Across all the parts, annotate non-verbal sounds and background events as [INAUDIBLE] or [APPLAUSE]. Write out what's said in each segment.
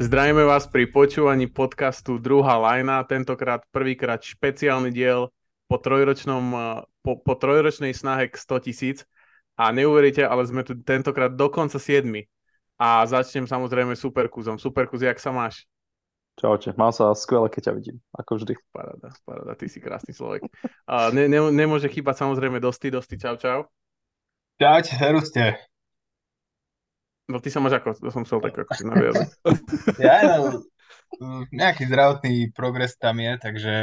Zdravíme vás pri počúvaní podcastu Druhá lajna, tentokrát prvýkrát špeciálny diel po, trojročnom, eh, po, po trojročnej snahe k 100 tisíc a neuveríte, ale sme tu tentokrát dokonca 7. A začnem samozrejme Superkuzom. Superkuz, jak sa máš? Čaute, mám sa skvelé, keď ťa vidím, ako vždy. Paráda, paráda, ty si krásny človek. A ne, ne, nemôže chýbať samozrejme Dosti, Dosti, čau, čau. Čaute, herúste. No ty sa máš ako, to som chcel tak ako si naviazať. [LAUGHS] Ja, no, nejaký zdravotný progres tam je, takže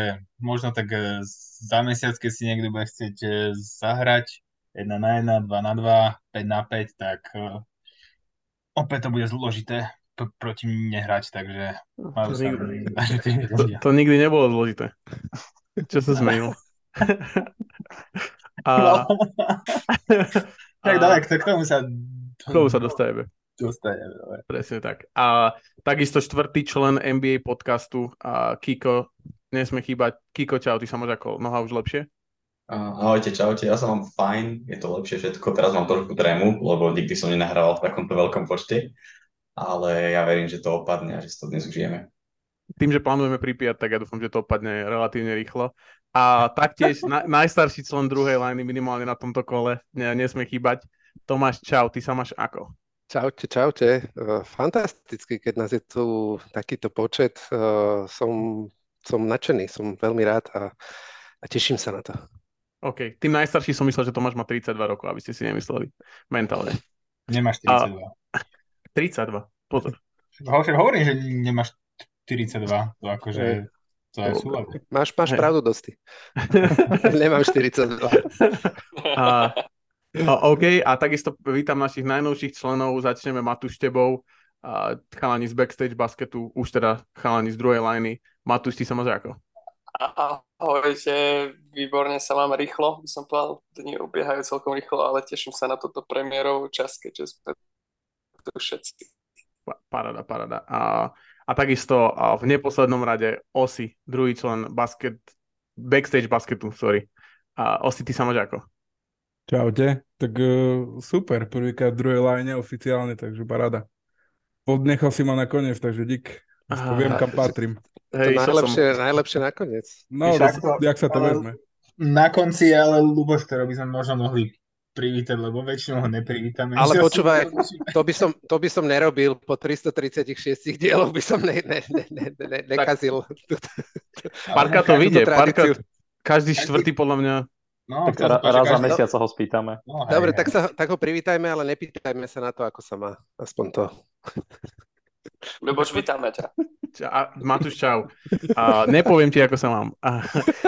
možno tak e, za mesiac, keď si niekto bude chcieť e, zahrať 1 na 1, 2 na 2, 5 na 5, tak uh, opäť to bude zložité p- proti mne hrať, takže majú To nikdy, to, to, to nikdy nebolo zložité. [LAUGHS] Čo sa zmenilo? [LAUGHS] a, tak a- k k tomu sa k tomu sa dostajeme. Dostaneme. Dobre. Presne tak. A takisto štvrtý člen NBA podcastu, a Kiko, nesme chýbať. Kiko, čau, ty sa máš ako noha už lepšie? Ahojte, čaute, ja sa mám fajn, je to lepšie všetko, teraz mám trošku trému, lebo nikdy som nenahrával v takomto veľkom počte, ale ja verím, že to opadne a že si to dnes užijeme. Tým, že plánujeme pripíjať, tak ja dúfam, že to opadne relatívne rýchlo. A taktiež na, najstarší člen druhej liney minimálne na tomto kole, ne, nesme chýbať. Tomáš, čau, ty sa máš ako? Čaute, čaute. Eh, Fantasticky, keď nás je tu takýto počet. Eh, Som, som nadšený, som veľmi rád a, a teším sa na to. OK, tým najstarší som myslel, že Tomáš má 32 rokov, aby ste si nemysleli mentálne. Nemáš A- 42. 32, pozor. Hovorím, že nemáš 42, to akože to je súlad. Máš, máš Hej. pravdu, dosti. [LAUGHS] Nemám 42. A, a, OK, a takisto vítam našich najnovších členov, začneme Matúš tebou, chalani z backstage basketu, už teda chalani z druhej liney. Matúš, ty sa máš ako? Ahojte, výborne sa mám rýchlo, by som povedal, dni ubiehajú celkom rýchlo, ale teším sa na toto premiérovú časť, keďže sme tu všetci. Pa- Parada, parada. A, a takisto a v neposlednom rade Osi, druhý člen basket, backstage basketu, sorry. A Osi, ty sa máš ako? Čaute. Tak uh, super, prvýkrát v druhej line oficiálne, takže paráda. Podnechal si ma nakoniec, takže dík. Aspoň Á, viem, kam patrím. To Hej, išiel najlepšie, najlepšie nakoniec. No, to- jak sa to ale- vezme. Na konci je ale Luboš, ktorého by sme možno mohli privítať, lebo väčšinou ho neprivítame. Ale počúvaj, [LAUGHS] To by som, to by som nerobil, po 336 dieloch by som ne, ne, ne, ne, ne, nekazil. Parka to vyjde, Parka, každý štvrtý podľa mňa. No, Tak ra- raz za každý- mesiac sa ho spýtame. No, hej, Dobre, hej. tak, sa, tak ho privítajme, ale nepýtajme sa na to, ako sa má. Aspoň to. Ľuboš, vítame ťa. Ča, a, Matúš, čau. A, nepoviem ti, ako sa mám. A,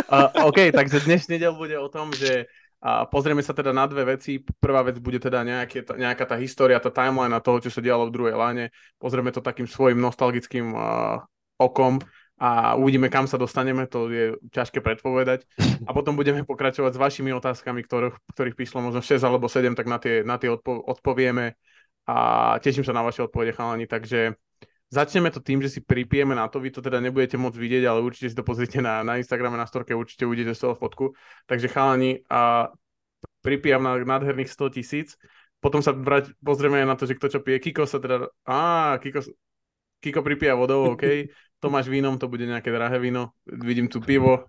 a, OK, takže dnešný diel bude o tom, že a pozrieme sa teda na dve veci. Prvá vec bude teda nejaké, nejaká tá história, tá timeline a toho, čo sa dialo v druhej láne. Pozrieme to takým svojim nostalgickým uh, okom a uvidíme, kam sa dostaneme, to je ťažké predpovedať. A potom budeme pokračovať s vašimi otázkami, ktorých, ktorých píslo možno 6 alebo 7, tak na tie, na tie odpo- odpovieme. A teším sa na vaše odpovede, chalani. Takže Začneme to tým, že si pripijeme na to, vy to teda nebudete môcť vidieť, ale určite si to pozrite na, na Instagrame, na storke, určite uvidíte z toho fotku. Takže chalani, a pripijam na nádherných 100 tisíc, potom sa brať, pozrieme aj na to, že kto čo pije. Kiko sa teda, á, Kiko, Kiko pripíja vodou, OK. Tomáš vínom, to bude nejaké drahé víno. Vidím tu pivo,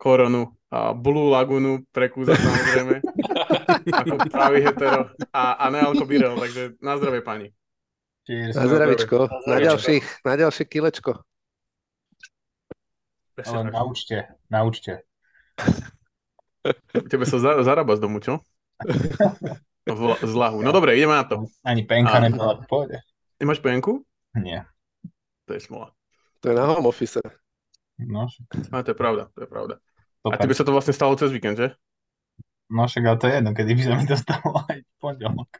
koronu, a Blue Lagunu pre kúza samozrejme, [LAUGHS] ako pravý hetero a, a nealko birel, takže na zdravie pani. Cheers. Na zdravičko. Na ďalších, na ďalšie kilečko. Ale naučte, naučte. Tebe sa za, zarába z domu, čo? [LAUGHS] Z, z lahu. No dobre, ideme na to. Ani penka A- nebola v pohode. Nemáš penku? Nie. To je smola. To je na home office. No, Ale to je pravda, to je pravda. to A tebe sa to vlastne stalo cez víkend, že? No však ale to je jedno, kedy by sa mi to stalo [LAUGHS] aj v pondelok.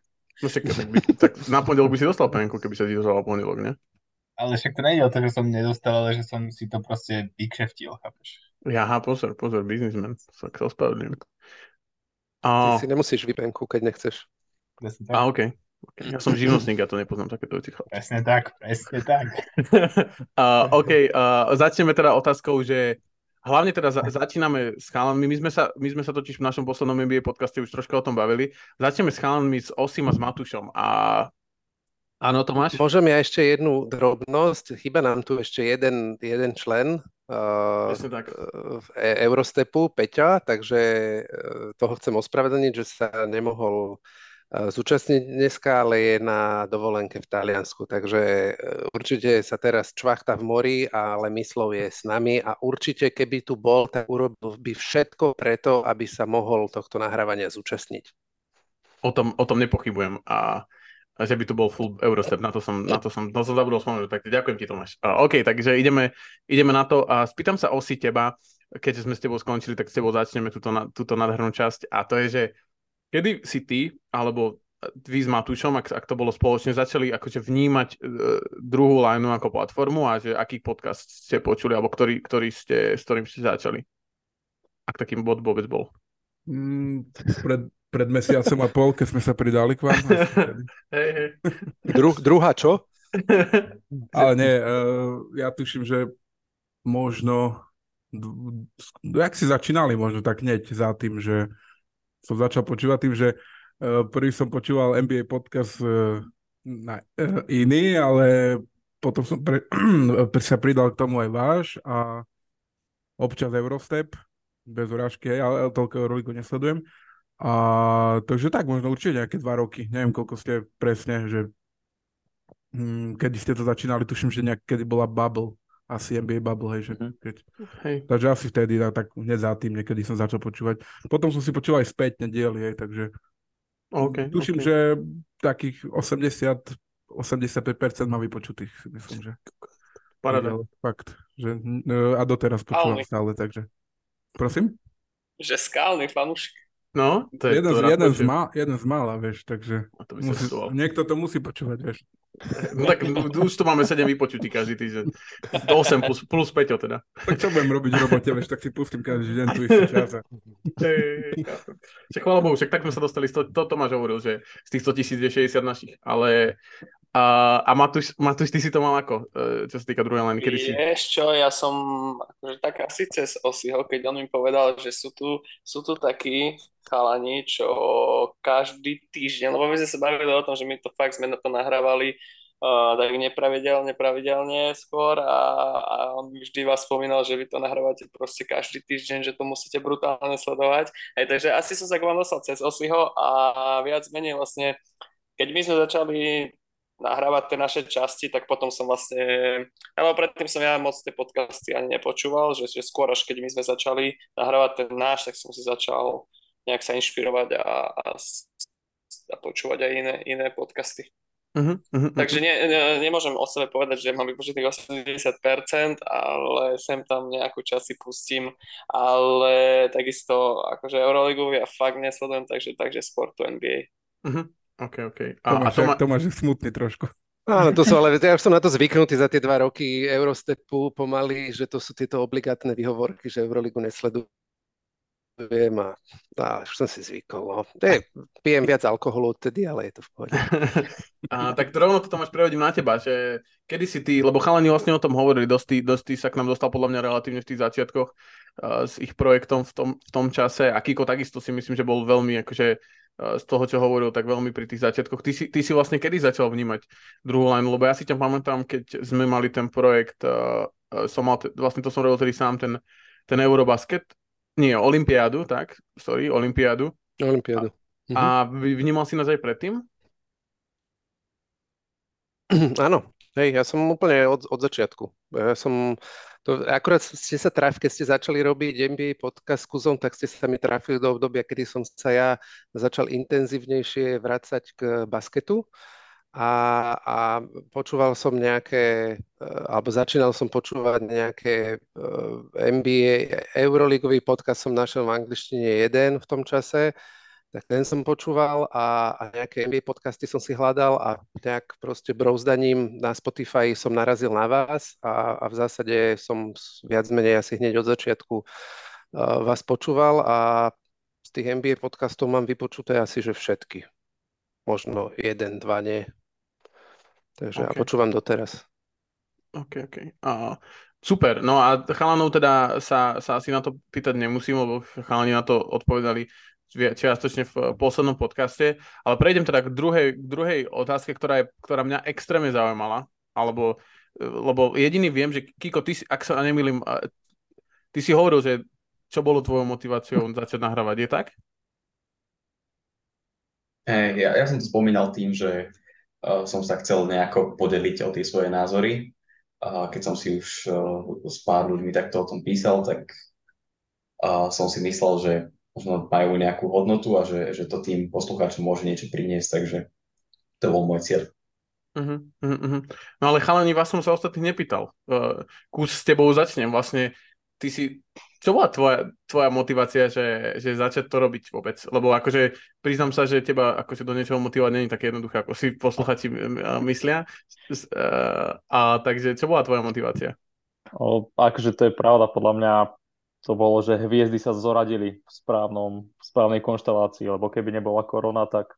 No však, tak, by, tak na pondelok by si dostal penku, keby sa ti to stalo v pondelok, ne? Ale však to nie je o to, že som nedostal, ale že som si to proste vykšeftil, chápeš? Jaha, pozor, pozor, biznismen. Sa ospravedlňujem. Ty A, si nemusíš vypenku, keď nechceš. A. OK. Ja som živnostník, ja to nepoznám takéto veci. Presne tak, presne tak. [LAUGHS] uh, OK, uh, začneme teda otázkou, že hlavne teda za, začíname s chalanmi, my sme, sa, my sme sa totiž v našom poslednom NBA podcaste už troška o tom bavili. Začneme s chalanmi s Osim a s Matušom a Áno, Tomáš? Môžem ja ešte jednu drobnosť. Chyba nám tu ešte jeden, jeden člen uh, tak. e- Eurostepu, Peťa, takže uh, toho chcem ospravedlniť, že sa nemohol uh, zúčastniť dneska, ale je na dovolenke v Taliansku. Takže uh, určite sa teraz čvachta v mori, ale myslov je s nami a určite, keby tu bol, tak urobil by všetko preto, aby sa mohol tohto nahrávania zúčastniť. O tom, o tom nepochybujem. A a že by tu bol full Eurostep, na to som, na to som, no som zabudol spomenúť, tak ďakujem ti Tomáš. Uh, OK, takže ideme, ideme na to a spýtam sa osi teba, keďže sme s tebou skončili, tak s tebou začneme túto, túto nádhernú časť a to je, že kedy si ty, alebo vy s Matúšom, ak, ak to bolo spoločne, začali akože vnímať uh, druhú lineu ako platformu a že aký podcast ste počuli, alebo ktorý, ktorý ste, s ktorým ste začali? Ak takým bod vôbec bol. Mm, pred, pred mesiacom a pol, keď sme sa pridali k vám. [LAUGHS] Hej, hej. Dru, druhá čo? [LAUGHS] Ale nie, uh, ja tuším, že možno, jak si začínali možno tak hneď za tým, že som začal počúvať tým, že uh, prvý som počúval NBA podcast uh, na, uh, iný, ale potom som [CLEARS THROAT] pre, sa pridal k tomu aj váš a občas Eurostep, bez urážky, ale toľko Euroligu nesledujem. A takže tak, možno určite nejaké dva roky. Neviem, koľko ste presne, že hm, kedy ste to začínali, tuším, že nejak, kedy bola bubble, asi NBA bubble, hej, že Mhm. keď, hej. takže asi vtedy, tak, tak hneď za tým, niekedy som začal počúvať. Potom som si počúval aj späť diely, hej, takže OK, tuším, OK. že takých 80, 85% má vypočutých, myslím, že. Paráda. Fakt, že, no, a doteraz počúvam Ale- stále, takže. Prosím? Že skálny fanúšik. No, to je jeden, to z, jeden, z má, jeden z mála, vieš, takže A to by musí, niekto to musí počúvať, vieš. No tak [LAUGHS] už tu máme 7 vypočutí každý týždeň. 8 plus, plus 5 teda. Tak čo budem robiť v robote, vieš, tak si pustím každý deň tu istý čas. Však chvála Bohu, však tak sme sa dostali, to, to Tomáš hovoril, že z tých 100 tisíc je 60 našich, ale a, a Matúš, Matúš, ty si to mal ako, e, čo sa týka druhej len, kedy si... Vieš čo, ja som akože tak asi cez Osiho, keď on mi povedal, že sú tu, sú tu takí chalani, čo každý týždeň, lebo my sme sa bavili o tom, že my to fakt sme na to nahrávali uh, tak nepravidelne, pravidelne skôr a, a on vždy vás spomínal, že vy to nahrávate proste každý týždeň, že to musíte brutálne sledovať. Hej, takže asi som sa k vám dostal cez Osiho a viac menej vlastne, keď my sme začali nahrávať tie naše časti, tak potom som vlastne, alebo predtým som ja moc tie podcasty ani nepočúval, že, že skôr až keď my sme začali nahrávať ten náš, tak som si začal nejak sa inšpirovať a, a, a počúvať aj iné, iné podcasty. Uh-huh, uh-huh, Takže ne, ne, nemôžem o sebe povedať, že mám vypočutých 80%, ale sem tam nejakú časť si pustím, ale takisto akože Euroligu ja fakt nesledujem, takže, takže sportu NBA. uh-huh. OK, OK. A, a Tomáš, to ma... Tomáš je smutný trošku. Áno, to sú, ale ja už som na to zvyknutý za tie dva roky Eurostepu pomaly, že to sú tieto obligátne výhovorky, že Euroligu nesledujem a, a už som si zvykol. No. Je, pijem viac alkoholu odtedy, ale je to v pohode. [LAUGHS] a, tak rovno to Tomáš prevedím na teba, že kedy si ty, lebo chalani vlastne o tom hovorili, dosť, dosť sa k nám dostal podľa mňa relatívne v tých začiatkoch uh, s ich projektom v tom, v tom čase a Kiko takisto si myslím, že bol veľmi akože uh, z toho, čo hovoril, tak veľmi pri tých začiatkoch. Ty si, ty si vlastne kedy začal vnímať druhú line, lebo ja si ťa pamätám, keď sme mali ten projekt, uh, som mal, vlastne to som robil tedy sám, ten, ten Eurobasket, nie, Olympiádu, tak, sorry, Olympiádu. Olympiádu. Mhm. A vnímal si nás aj predtým? [CLEARS THROAT] Áno, hej, ja som úplne od, od začiatku. Ja som, to, akurát ste sa trafili, keď ste začali robiť NBA podcast s Kuzom, tak ste sa mi trafili do obdobia, kedy som sa ja začal intenzívnejšie vracať k basketu. A, a počúval som nejaké, eh, alebo začínal som počúvať nejaké NBA, Euroligový podcast som našiel v angličtine jeden v tom čase, tak ten som počúval a, a nejaké NBA podcasty som si hľadal a nejak proste brouzdaním na Spotify som narazil na vás a, a v zásade som viac menej asi hneď od začiatku uh, vás počúval a z tých NBA podcastov mám vypočuté asi, že všetky. Možno jeden, dva nie. Takže OK. ja počúvam doteraz. OK, OK. A, super, no a chalanov teda sa, sa asi na to pýtať nemusím, lebo chalani na to odpovedali čiastočne v poslednom podcaste, ale prejdem teda k druhej, k druhej otázke, ktorá, je, ktorá mňa extrémne zaujímala, alebo lebo jediný viem, že Kiko, ty ak sa nemýlim, ty si hovoril, že čo bolo tvojou motiváciou začať nahrávať, je tak? Hey, ja, ja som to spomínal tým, že uh, som sa chcel nejako podeliť o tie svoje názory. Uh, keď som si už uh, s pár ľuďmi takto o tom písal, tak uh, som si myslel, že možno majú nejakú hodnotu a že, že to tým poslucháčom môže niečo priniesť, takže to bol môj cieľ. Uh-huh, uh-huh. No ale chalani, vás som sa ostatných nepýtal. Uh, kus s tebou začnem. Vlastne ty si, čo bola tvoja, tvoja motivácia, že, že začať to robiť vôbec? Lebo akože priznám sa, že teba akože do niečoho motivovať není také jednoduché, ako si posluchači myslia. Uh, a takže čo bola tvoja motivácia? O, akože to je pravda, podľa mňa to bolo, že hviezdy sa zoradili v, správnom, v správnej konštelácii, lebo keby nebola korona, tak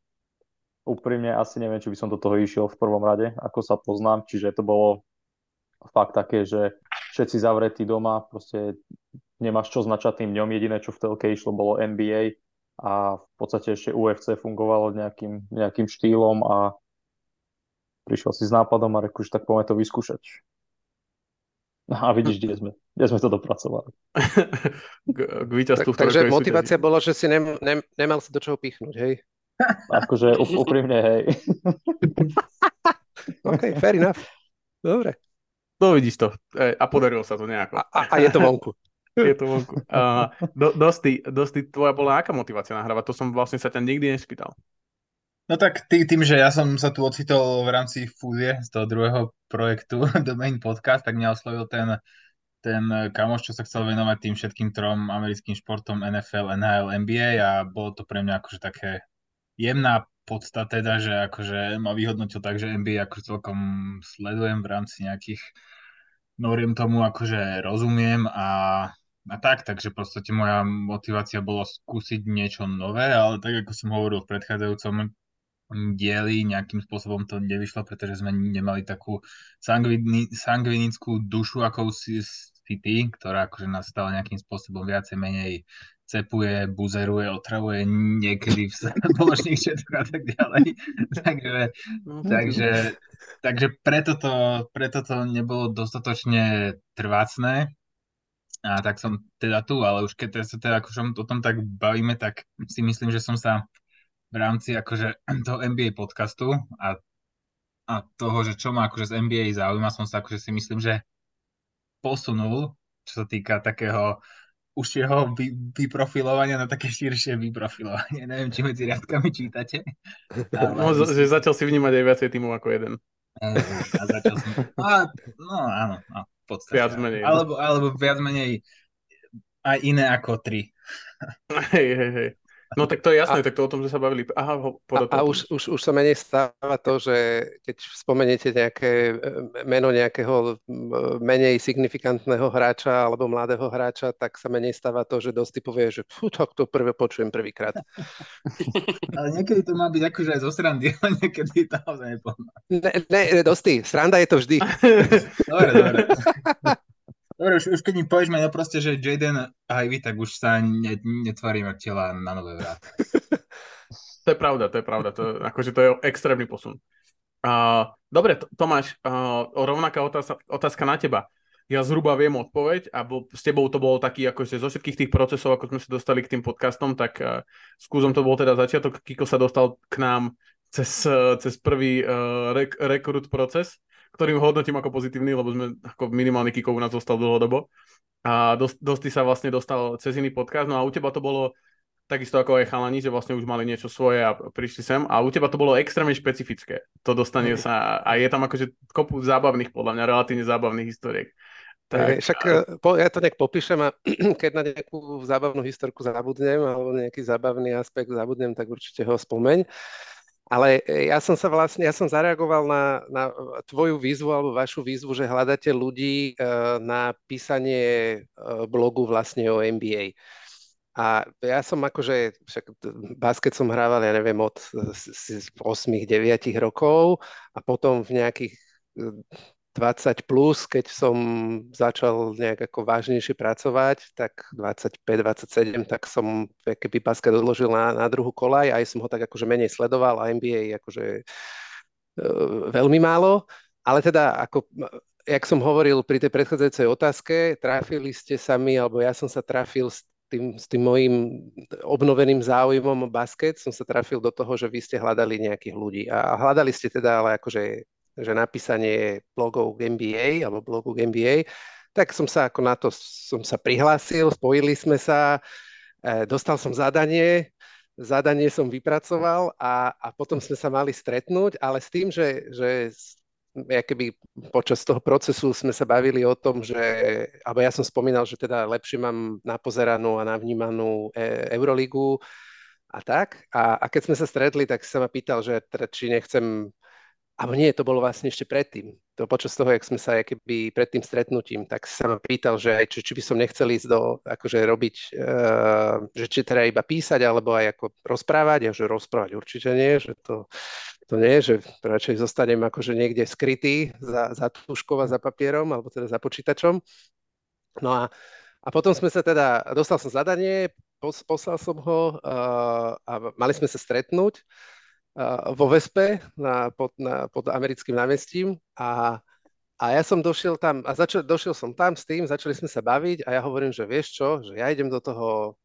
úprimne asi neviem, či by som do toho išiel v prvom rade, ako sa poznám, čiže to bolo fakt také, že všetci zavretí doma, proste nemáš čo značať tým dňom, jediné, čo v telke išlo, bolo NBA a v podstate ešte UFC fungovalo nejakým, nejakým štýlom a prišiel si s nápadom a rekl, že tak poďme to vyskúšať. A vidíš, kde sme, kde sme to dopracovali. [LAUGHS] k, k víťazstvu. Tak, takže motivácia bola, že si nem, nem, nemal si do čoho pichnúť, hej? [LAUGHS] Akože úprimne, hej. [LAUGHS] OK, fair enough. Dobre. No vidíš to. E, a podarilo sa to nejako. A, a, a je to vonku. je to vonku. Uh, do, dosti, dosti, tvoja bola aká motivácia nahrávať? To som vlastne sa ťa nikdy nespýtal. No tak tý, tým, že ja som sa tu ocitol v rámci fúzie z toho druhého projektu [LAUGHS] Domain Podcast, tak mňa oslovil ten, ten kamoš, čo sa chcel venovať tým všetkým trom americkým športom NFL, NHL, NBA a bolo to pre mňa akože také jemná podstata teda, že akože ma vyhodnotil tak, že NBA ako celkom sledujem v rámci nejakých noriem tomu akože rozumiem a, a tak, takže v podstate moja motivácia bola skúsiť niečo nové, ale tak ako som hovoril v predchádzajúcom dieli, nejakým spôsobom to nevyšlo, pretože sme nemali takú sangvini, sangvinickú dušu ako City, ktorá akože nás stala nejakým spôsobom viacej menej cepuje, buzeruje, otravuje niekedy v spoločných [LAUGHS] četoch a tak ďalej. [LAUGHS] takže, no, takže, takže preto, to, preto to nebolo dostatočne trvácne. A tak som teda tu, ale už keď sa teda akože o tom tak bavíme, tak si myslím, že som sa v rámci akože [CLEARS THROAT] toho NBA podcastu a, a toho, že čo ma akože z NBA zaujíma, som sa akože si myslím, že posunul, čo sa týka takého užšieho vy, vyprofilovania na také širšie vyprofilovanie. [LAUGHS] Neviem, či medzi riadkami čítate. Ale... No, že začal si vnímať aj viacej týmov ako jeden. A začal som... A, no áno, no, v podstate. Viac menej. Alebo, alebo viac menej aj iné ako tri. Hej, hej, hej. No tak to je jasné, a, tak to o tom, že sa bavili. Aha, ho, a, a už, už, už sa menej stáva to, že keď spomeniete nejaké e, meno nejakého menej signifikantného hráča alebo mladého hráča, tak sa menej stáva to, že dosť povie, že fú, tak to prvé počujem prvýkrát. [LAUGHS] ale niekedy to má byť akože aj zo srandy, [LAUGHS] ale niekedy to naozaj nepomá. Ne, ne, dosti, sranda je to vždy. [LAUGHS] dobre, dobre. Dobre, už, už keď mi povieš meno proste, že Jaden Ivy, tak už sa ne, netvarím ak tela na nové vrát. [LAUGHS] to je pravda, to je pravda. To, akože to je extrémny posun. Uh, dobre, Tomáš, uh, rovnaká otázka, otázka na teba. Ja zhruba viem odpoveď a bol, s tebou to bolo taký, akože zo všetkých tých procesov, ako sme sa dostali k tým podcastom, tak uh, s to bol teda začiatok. Kiko sa dostal k nám cez, cez prvý uh, rek, rekrut proces ktorým hodnotím ako pozitívny, lebo sme ako minimálny kikov u nás zostal dlhodobo. A dosť, dosť sa vlastne dostal cez iný podcast, no a u teba to bolo takisto ako aj chalani, že vlastne už mali niečo svoje a prišli sem. A u teba to bolo extrémne špecifické. To dostane mm. sa a je tam akože kopu zábavných, podľa mňa relatívne zábavných historiek. Tak, Však a... E, po, ja to nejak popíšem a [CLEARS THROAT] keď na nejakú zábavnú historku zabudnem alebo nejaký zábavný aspekt zabudnem, tak určite ho spomeň. Ale e, ja som sa vlastne, ja som zareagoval na, na tvoju výzvu alebo vašu výzvu, že hľadáte ľudí e, na písanie e, blogu vlastne o NBA. A ja som akože, však basket som hrával, ja neviem, od 8-9 rokov a potom v nejakých 20 plus, keď som začal nejak ako vážnejšie pracovať, tak 25-27, tak som keby basket odložil na, na druhú kolaj, aj som ho tak akože menej sledoval a NBA akože e, veľmi málo, ale teda ako jak som hovoril pri tej predchádzajúcej otázke, trafili ste sa mi, alebo ja som sa trafil s tým, s tým mojim obnoveným záujmom o basket, som sa trafil do toho, že vy ste hľadali nejakých ľudí. A hľadali ste teda ale akože že napísanie blogov k NBA alebo blogu k NBA, tak som sa ako na to som sa prihlásil, spojili sme sa, e, dostal som zadanie, zadanie som vypracoval a, a potom sme sa mali stretnúť, ale s tým, že, že keby počas toho procesu sme sa bavili o tom, že, alebo ja som spomínal, že teda lepšie mám napozeranú a navnímanú e, Euroligu a tak. A, a keď sme sa stretli, tak sa ma pýtal, že teda, či nechcem alebo nie, to bolo vlastne ešte predtým. To počas toho, jak sme sa keby pred tým stretnutím, tak sa ma pýtal, že či, či by som nechcel ísť do, akože robiť, uh, že či teda iba písať, alebo aj ako rozprávať, a že rozprávať určite nie, že to, to nie, že radšej zostanem akože niekde skrytý za, za tuškou a za papierom, alebo teda za počítačom. No a, a potom sme sa teda, dostal som zadanie, pos, poslal som ho uh, a mali sme sa stretnúť vo Vespe na, pod, na, pod americkým námestím a, a ja som došiel tam a začal, došiel som tam s tým, začali sme sa baviť a ja hovorím, že vieš čo, že ja idem do toho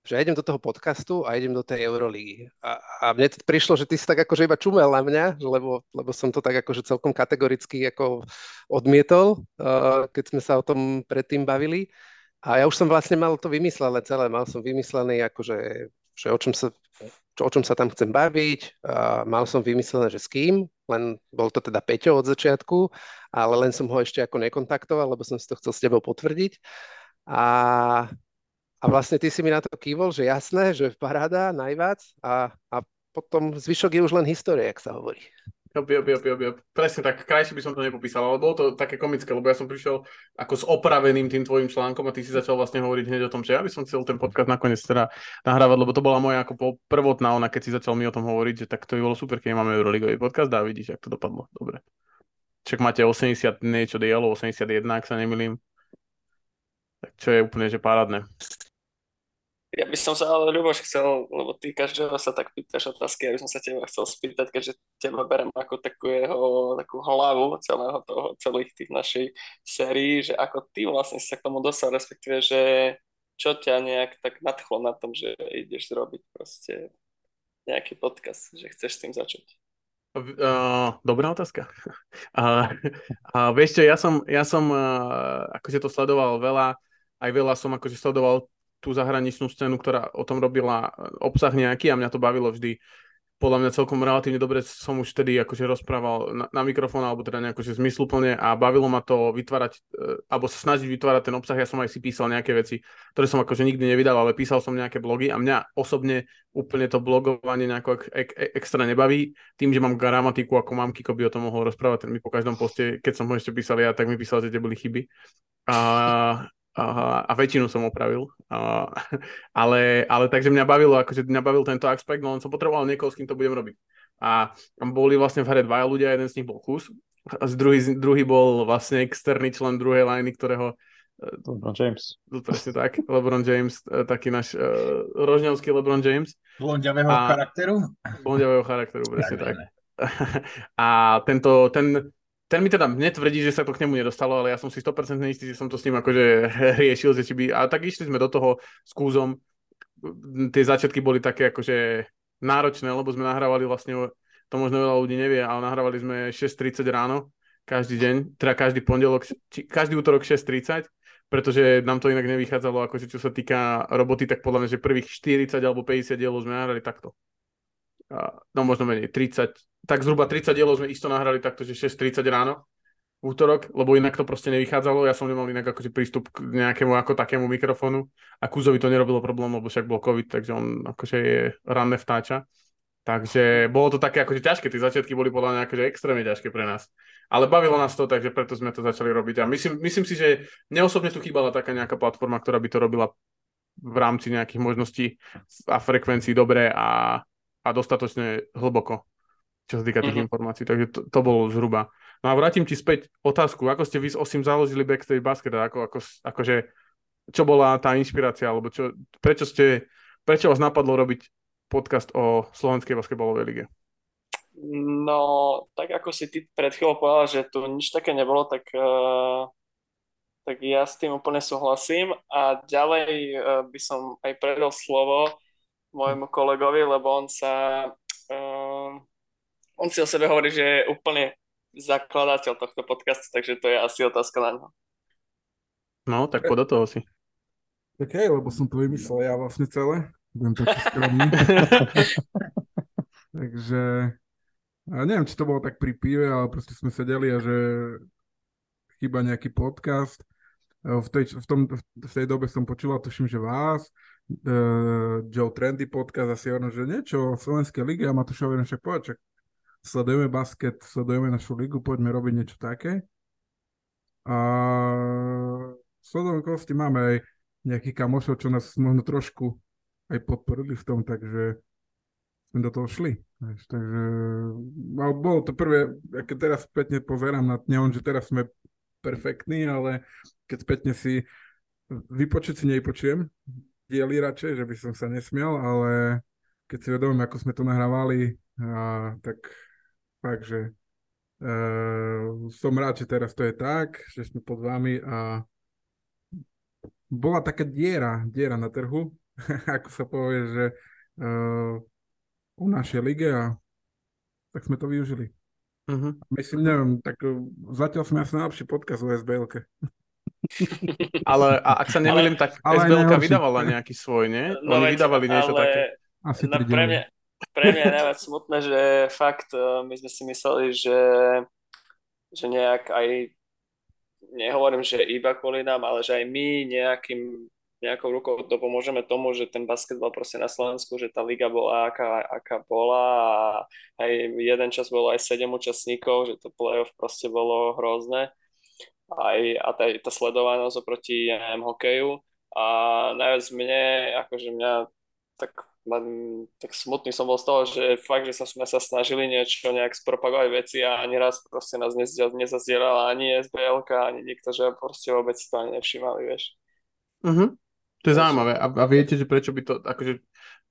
že ja idem do toho podcastu a idem do tej Eurolígy. A, a mne to prišlo, že ty si tak akože iba čumel na mňa, lebo, lebo som to tak akože celkom kategoricky ako odmietol, uh, keď sme sa o tom predtým bavili. A ja už som vlastne mal to vymyslené celé, mal som vymyslený akože, že o čom sa čo, o čom sa tam chcem baviť. A mal som vymyslené, že s kým, len bol to teda Peťo od začiatku, ale len som ho ešte ako nekontaktoval, lebo som si to chcel s tebou potvrdiť. A, a vlastne ty si mi na to kývol, že jasné, že paráda, najviac a, a potom zvyšok je už len história, jak sa hovorí. Jop, jop, jop, jop, jop. Presne tak, krajšie by som to nepopísal, ale bolo to také komické, lebo ja som prišiel ako s opraveným tým tvojim článkom a ty si začal vlastne hovoriť hneď o tom, že ja by som chcel ten podcast nakoniec teda nahrávať, lebo to bola moja ako prvotná ona, keď si začal mi o tom hovoriť, že tak to by bolo super, keď máme Euroligový podcast a vidíš, ak to dopadlo. Dobre. Čak máte 80 niečo dielo, 81, ak sa nemýlim. Tak čo je úplne, že parádne. Ja by som sa ale, Ľuboš, chcel, lebo ty každého sa tak pýtaš otázky, ja by som sa teba chcel spýtať, keďže teba berem ako takú jeho, takú hlavu celého toho, celých tých našej sérií, že ako ty vlastne sa k tomu dostal, respektíve, že čo ťa nejak tak nadchlo na tom, že ideš zrobiť proste nejaký podcast, že chceš s tým začať. Uh, dobrá otázka. [LAUGHS] Uh, uh, vieš čo, ja som, ja som uh, akože to sledoval veľa, aj veľa som akože sledoval tú zahraničnú scénu, ktorá o tom robila obsah nejaký a mňa to bavilo vždy. Podľa mňa celkom relatívne dobre som už vtedy akože rozprával na, na mikrofón alebo teda nejako že zmysluplne a bavilo ma to vytvárať, e, alebo sa snažiť vytvárať ten obsah. Ja som aj si písal nejaké veci, ktoré som akože nikdy nevydal, ale písal som nejaké blogy a mňa osobne úplne to blogovanie nejako ek, ek, extra nebaví. Tým, že mám gramatiku ako mám Kiko by o tom mohol rozprávať, ten mi po každom poste, keď som ho ešte písal ja, tak mi písal, že tie boli chyby. A, a, a väčšinu som opravil. A, ale, ale takže mňa bavilo, akože mňa bavil tento aspekt, no len som potreboval niekoho, s kým to budem robiť. A boli vlastne v hre dvaja ľudia, jeden z nich bol Kus, a z druhý, druhý bol vlastne externý člen druhej liny, ktorého e, LeBron James. Presne tak, LeBron James, e, taký náš uh, rožňavský LeBron James. Blondiavého charakteru? Blondiavého charakteru, presne tak. tak. [LAUGHS] A tento, ten, ten mi teda netvrdí, že sa to k nemu nedostalo, ale ja som si 100% istý, že som to s ním akože [LAUGHS] riešil, že či by... A tak išli sme do toho s kúzom. Tie začiatky boli také akože náročné, lebo sme nahrávali vlastne, to možno veľa ľudí nevie, ale nahrávali sme 6.30 ráno, každý deň, teda každý pondelok, či, každý útorok 6.30, pretože nám to inak nevychádzalo, akože čo sa týka roboty, tak podľa mňa, že prvých 40 alebo 50 dielov sme nahrali takto no možno menej, 30, tak zhruba 30 dielov sme isto nahrali takto, že 6.30 ráno v útorok, lebo inak to proste nevychádzalo, ja som nemal inak akože prístup k nejakému ako takému mikrofónu a Kuzovi to nerobilo problém, lebo však bol COVID, takže on akože je ranné vtáča. Takže bolo to také akože ťažké, tie začiatky boli podľa mňa akože extrémne ťažké pre nás. Ale bavilo nás to, takže preto sme to začali robiť. A myslím, myslím si, že neosobne tu chýbala taká nejaká platforma, ktorá by to robila v rámci nejakých možností a frekvencií dobre a a dostatočne hlboko, čo sa týka tých mm-hmm. informácií. Takže to, to bolo zhruba. No a vrátim ti späť otázku, ako ste vy s Osim založili Backstage Basket, ako, ako, akože, čo bola tá inšpirácia, alebo čo, prečo ste, prečo vás napadlo robiť podcast o Slovenskej basketbalovej lige? No, tak ako si ty pred chvíľou povedal, že tu nič také nebolo, tak, uh, tak ja s tým úplne súhlasím a ďalej uh, by som aj predal slovo môjmu kolegovi, lebo on sa uh, on si o sebe hovorí, že je úplne zakladateľ tohto podcastu, takže to je asi otázka na ňo. No, tak poď do toho si. Tak hej, lebo som to vymyslel ja vlastne celé. Budem taký skromný. [LAUGHS] takže a neviem, či to bolo tak pri pive, ale proste sme sedeli a že chýba nejaký podcast. V tej, v, tom, v tej dobe som počúval, tuším, že vás, uh, Joe Trendy podcast asi ono, že niečo o Slovenskej lige a Matúšovi však povedať, sledujeme basket, sledujeme našu ligu, poďme robiť niečo také. A sledujeme kosti máme aj nejakých kamošov, čo nás možno trošku aj podporili v tom, takže sme do toho šli. Takže ale bolo to prvé, keď teraz spätne pozerám na neon, že teraz sme perfektní, ale keď spätne si vypočuť si nevypočujem diely radšej, že by som sa nesmiel, ale keď si vedomím, ako sme to nahrávali, a, tak fakt, že uh, som rád, že teraz to je tak, že sme pod vami a bola taká diera, diera na trhu, [LAUGHS] ako sa povie, že uh, u našej lige a tak sme to využili. Uh-huh. Myslím, neviem, tak zatiaľ sme asi najlepší podcast o SBLke. Ale a ak sa nemýlim, tak ale SBLka vydávala nejaký svoj, nie? No, Oni vydávali niečo ale... také. Asi no, pre, mňa, pre mňa je najviac smutné, že fakt e, my sme si mysleli, že, že nejak aj nehovorím, že iba kvôli nám, ale že aj my nejakým, nejakou rukou to pomôžeme tomu, že ten basketbal proste na Slovensku, že tá liga bola aká, aká bola a aj jeden čas bolo aj sedem účastníkov, že to playoff proste bolo hrozné aj, a tá, tá sledovanosť oproti ja neviem, hokeju a najviac mne, akože mňa tak tak smutný som bol z toho, že fakt, že sme sa snažili niečo nejak spropagovať veci a ani raz proste nás nezazdierala ani SBL, ani nikto, že proste vôbec to ani nevšímali, vieš. Uh-huh. To je zaujímavé. A, a viete, že prečo by to, akože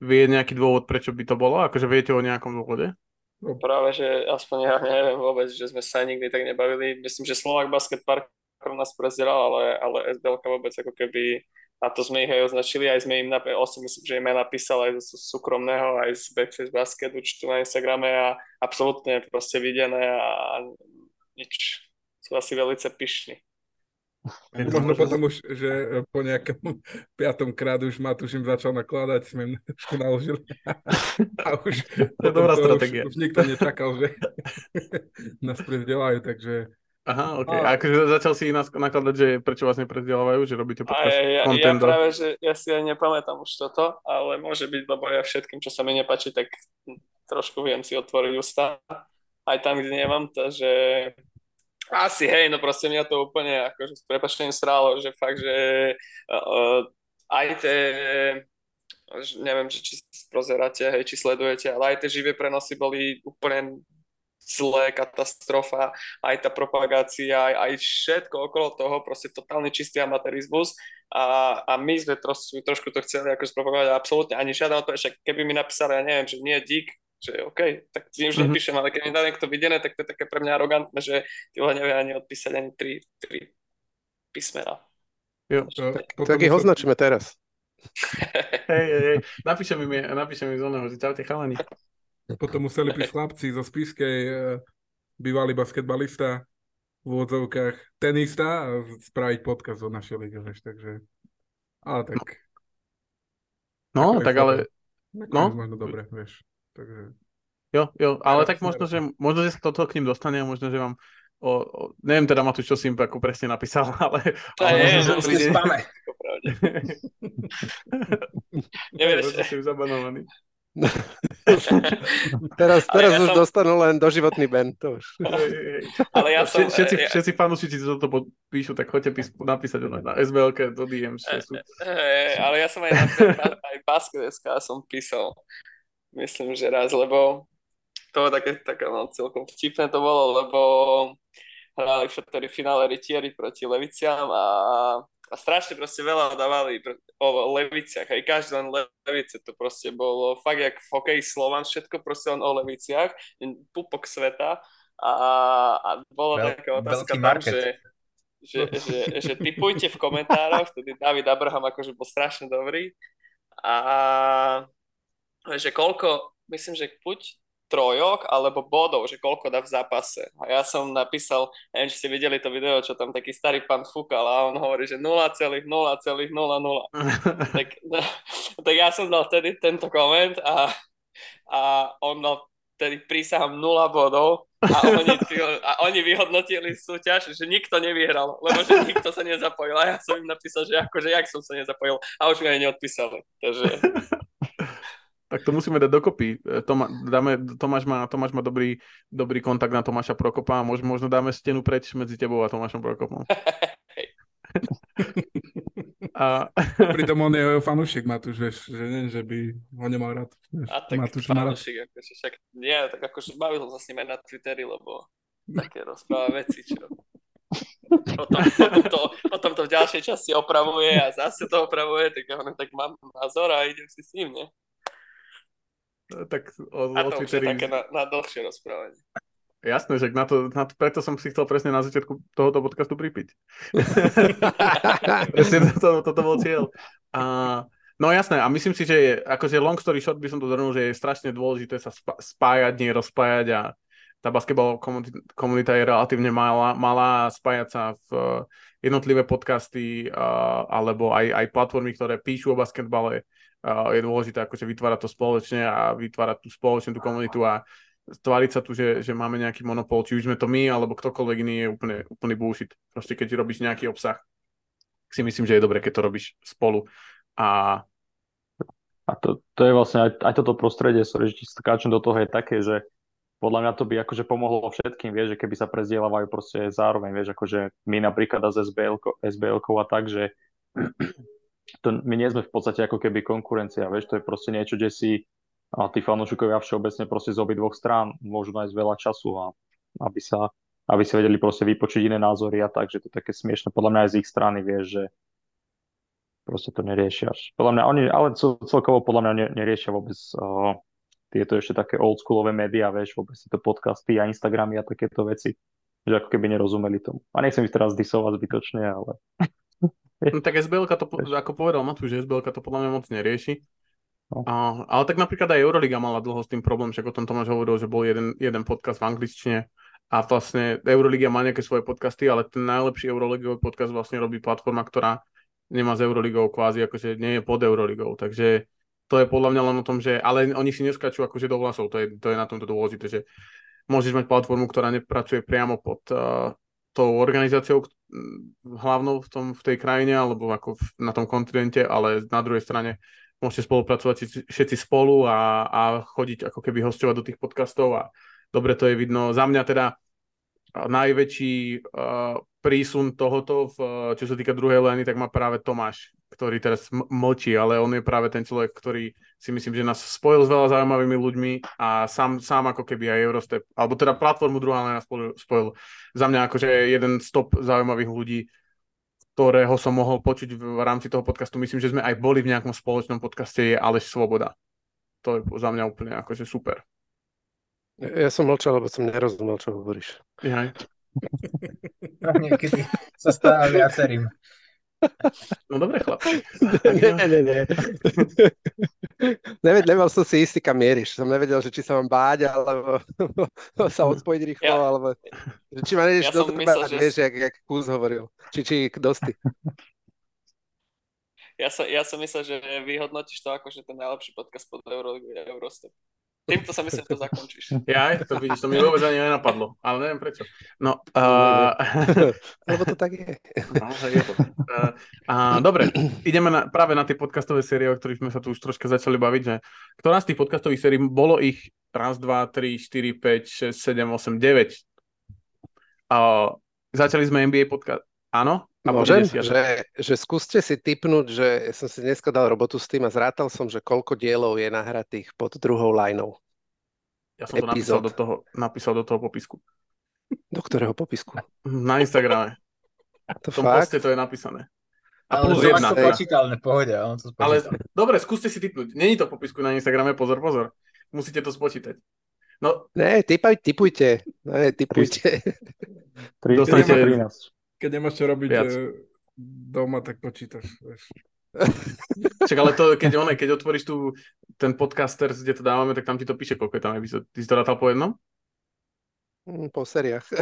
vie nejaký dôvod, prečo by to bolo? Akože viete o nejakom dôvode? No práve, že aspoň ja neviem vôbec, že sme sa nikdy tak nebavili. Myslím, že Slovak Basket Park nás prezieral, ale, ale SBL vôbec ako keby a to sme ich aj označili, aj sme im, napísali, osem, myslím, že im aj napísal aj z súkromného, aj z Backface Basket účtu na Instagrame a absolútne proste videné a nič. Sú asi veľmi pyšní. Možno potom už, že po nejakom [LAUGHS] piatom krát už ma tuším začal nakladať, sme im [LAUGHS] trošku naložili. A už, to je dobrá stratégia. Už, už nikto nečakal, že [LAUGHS] nás prezdelajú, takže Aha, ok. A akože začal si nás nakladať, že prečo vás neprezdelávajú, že robíte podcast ja, ja, ja práve, že ja si aj nepamätám už toto, ale môže byť, lebo ja všetkým, čo sa mi nepáči, tak trošku viem si otvoriť ústa. Aj tam, kde nemám to, že asi, hej, no proste mňa to úplne akože s prepačením strálo, že fakt, že uh, aj tie neviem, či prozeráte, hej, či sledujete, ale aj tie živé prenosy boli úplne zlé, katastrofa, aj tá propagácia, aj, aj všetko okolo toho, proste totálny čistý amatérizmus. A, a my sme trošku, trošku to chceli ako spropagovať absolútne ani žiadne to, keby mi napísali, ja neviem, že nie dík, že OK, tak si už mm-hmm. nepíšem, ale keď mi dá niekto videné, tak to je také pre mňa arogantné, že ty ho nevie ani odpísať ani tri, tri písmena. Jo, to, to, tak ich označíme teraz. [LAUGHS] hej, hej, hej, napíšem im, napíšem im z oného, že čaute chalani. Potom museli prísť [LAUGHS] chlapci zo Spiskej, eh, bývalý basketbalista, v úvodzovkách tenista a spraviť podcast o našej lige, vieš, takže... Ale tak... No, tak ale... No, možno dobre, vieš, takže... Jo, jo, ale tak možno, že, možno, že sa toto k ním dostane a možno, že vám o, o, neviem teda Matúš, čo si im ako presne napísal, [LAUGHS] ale... To ale je, že príde... spame. [LAUGHS] Nevieš. Ja, že... zabanovaný. [LAUGHS] teraz teraz ja už som... dostanú len doživotný ben. To už. Ale ja som... Všetci, ja... všetci fanúšici, čo to píšu, tak choďte pís, napísať na SBLK do DM. Ale ja som aj na aj Basket.sk som písal, myslím, že raz, lebo to bolo také, také no, celkom vtipné to bolo, lebo hrali v finále Rytieri proti Leviciam a, a strašne proste veľa dávali o Leviciach, aj každý len Levice, to proste bolo fakt jak v hokeji Slovan, všetko proste len o Leviciach, pupok sveta a, a bola Veľ, taká otázka tam, že, že, že, že typujte v komentároch, vtedy David Abraham akože bol strašne dobrý a že koľko, myslím, že buď trojok alebo bodov, že koľko dá v zápase. A ja som napísal, neviem, či ste videli to video, čo tam taký starý pán fúkal a on hovorí, že 0,0,00. [LAUGHS] tak, [LAUGHS] tak ja som dal vtedy tento koment a, a on dal vtedy prísahám 0 bodov a oni, [LAUGHS] a oni vyhodnotili súťaž, že nikto nevyhral, lebo že nikto sa nezapojil. A ja som im napísal, že akože jak som sa nezapojil. A už mi aj neodpísali. Takže... Tak to musíme dať dokopy. E, Toma, dáme, Tomáš, má, Tomáš má dobrý, dobrý kontakt na Tomáša Prokopa a možno, možno dáme stenu preč medzi tebou a Tomášom Prokopom. [LAUGHS] a... Pritom on je fanúšik Matúš, vieš, že nie, že by ho nemal rád. Vieš, a tak Matúš fanúšik, akože však nie, tak akože bavil sa s ním aj na Twitteri, lebo také rozpráva veci, čo potom, potom, to, potom to v ďalšej časti opravuje a zase to opravuje, tak ja tak mám názor a idem si s ním, nie? Tak o, a to o Twitteri... už je také na, na dlhšie rozprávanie. Jasné, že na to, na to, preto som si chcel presne na začiatku tohoto podcastu pripiť. [LAUGHS] presne toto, toto bol cieľ. A, no jasné, a myslím si, že je, akože long story short by som to zhrnul, že je strašne dôležité sa spájať, nie rozpájať a tá basketbalová komunita je relatívne malá, malá spájať sa v jednotlivé podcasty uh, alebo aj, aj platformy, ktoré píšu o basketbale je dôležité akože vytvárať to spoločne a vytvárať tú spoločnú tú komunitu a tváriť sa tu, že, že máme nejaký monopol, či už sme to my, alebo ktokoľvek iný je úplne, úplný bullshit. Proste keď robíš nejaký obsah, si myslím, že je dobré, keď to robíš spolu. A, a to, to je vlastne aj, aj toto prostredie, sorry, že skáčem do toho, je také, že podľa mňa to by akože pomohlo všetkým, vieš, že keby sa prezdieľavajú proste zároveň, vieš, akože my napríklad z SBL, SBL a tak, že to, my nie sme v podstate ako keby konkurencia, vieš, to je proste niečo, kde si a tí fanúšikovia všeobecne proste z dvoch strán môžu nájsť veľa času a aby sa aby si vedeli proste vypočiť iné názory a tak, že to je také smiešne. Podľa mňa aj z ich strany vieš, že proste to neriešia. Podľa mňa oni, ale celkovo podľa mňa neriešia vôbec uh, tieto ešte také oldschoolové médiá, vieš, vôbec tieto podcasty a Instagramy a takéto veci, že ako keby nerozumeli tomu. A nechcem ich teraz disovať zbytočne, ale No tak SBL to, ako povedal Matúš, že SBL to podľa mňa moc nerieši. No. A, ale tak napríklad aj Euroliga mala dlho s tým problém, však o tom Tomáš hovoril, že bol jeden, jeden podcast v angličtine a vlastne Euroliga má nejaké svoje podcasty, ale ten najlepší Euroligový podcast vlastne robí platforma, ktorá nemá s Euroligou kvázi, akože nie je pod Euroligou, takže to je podľa mňa len o tom, že, ale oni si neskačú akože do vlasov, to je, to je na tomto dôležité, že môžeš mať platformu, ktorá nepracuje priamo pod uh, tou organizáciou hlavnou v, tom, v tej krajine alebo ako v, na tom kontinente, ale na druhej strane môžete spolupracovať všetci spolu a, a chodiť ako keby hostovať do tých podcastov a dobre to je vidno. Za mňa teda najväčší uh, prísun tohoto, v, čo sa týka druhej lény, tak má práve Tomáš, ktorý teraz mlčí, ale on je práve ten človek, ktorý si myslím, že nás spojil s veľa zaujímavými ľuďmi a sám, sám ako keby aj Eurostep, alebo teda platformu druhá léna spojil, za mňa akože jeden stop zaujímavých ľudí, ktorého som mohol počuť v rámci toho podcastu. Myslím, že sme aj boli v nejakom spoločnom podcaste, je Aleš Svoboda. To je za mňa úplne akože super. Ja som mlčal, lebo som nerozumel, čo hovoríš. Ja. Niekedy sa stáva viacerým. No dobre, chlapci. [LAUGHS] nie, nie, nie. [LAUGHS] Neved, nemal som si istý, kam mieríš. Som nevedel, že či sa mám báť, alebo [LAUGHS] sa odpojiť rýchlo, ja, alebo či ma nejdeš ja do myslel, že... vieš, jak, jak Kuz hovoril. Či, či dosti. Ja som, ja som myslel, že vyhodnotíš to ako, že ten najlepší podcast pod Euro, Eurostep. Týmto sa myslím, že to zakončíš. Ja, to vidíš, to mi vôbec ani nenapadlo, ale neviem prečo. No, uh... [LAUGHS] Lebo to tak je. No, je to. Uh, uh, dobre, ideme na, práve na tie podcastové série, o ktorých sme sa tu už troška začali baviť, že ktorá z tých podcastových sérií, bolo ich raz, dva, tri, štyri, päť, šesť, sedem, osem, deväť. Uh, začali sme NBA podcast. Áno? A môžem, že, že skúste si typnúť, že ja som si dneska dal robotu s tým a zrátal som, že koľko dielov je nahratých pod druhou lineou. Ja som to napísal do toho, napísal do toho popisku. Do ktorého popisku? Na Instagrame. To V tom fakt? poste to je napísané. A Ale plus jedna. to teda. počítané, pohode. On to Ale dobre, skúste si typnúť. Není to v popisku na Instagrame, pozor, pozor. Musíte to spočítať. No, Ne, typaj, typujte. Ne, typujte. 3, Dostanete- 13. Keď nemáš čo robiť Viac. doma, tak počítaš. Vieš. [LAUGHS] Čak, ale to, keď, one, keď otvoríš tu ten podcaster, kde to dávame, tak tam ti to píše, koľko je tam epizód. Ty si to rátal po jednom? Mm, Po seriách. [LAUGHS]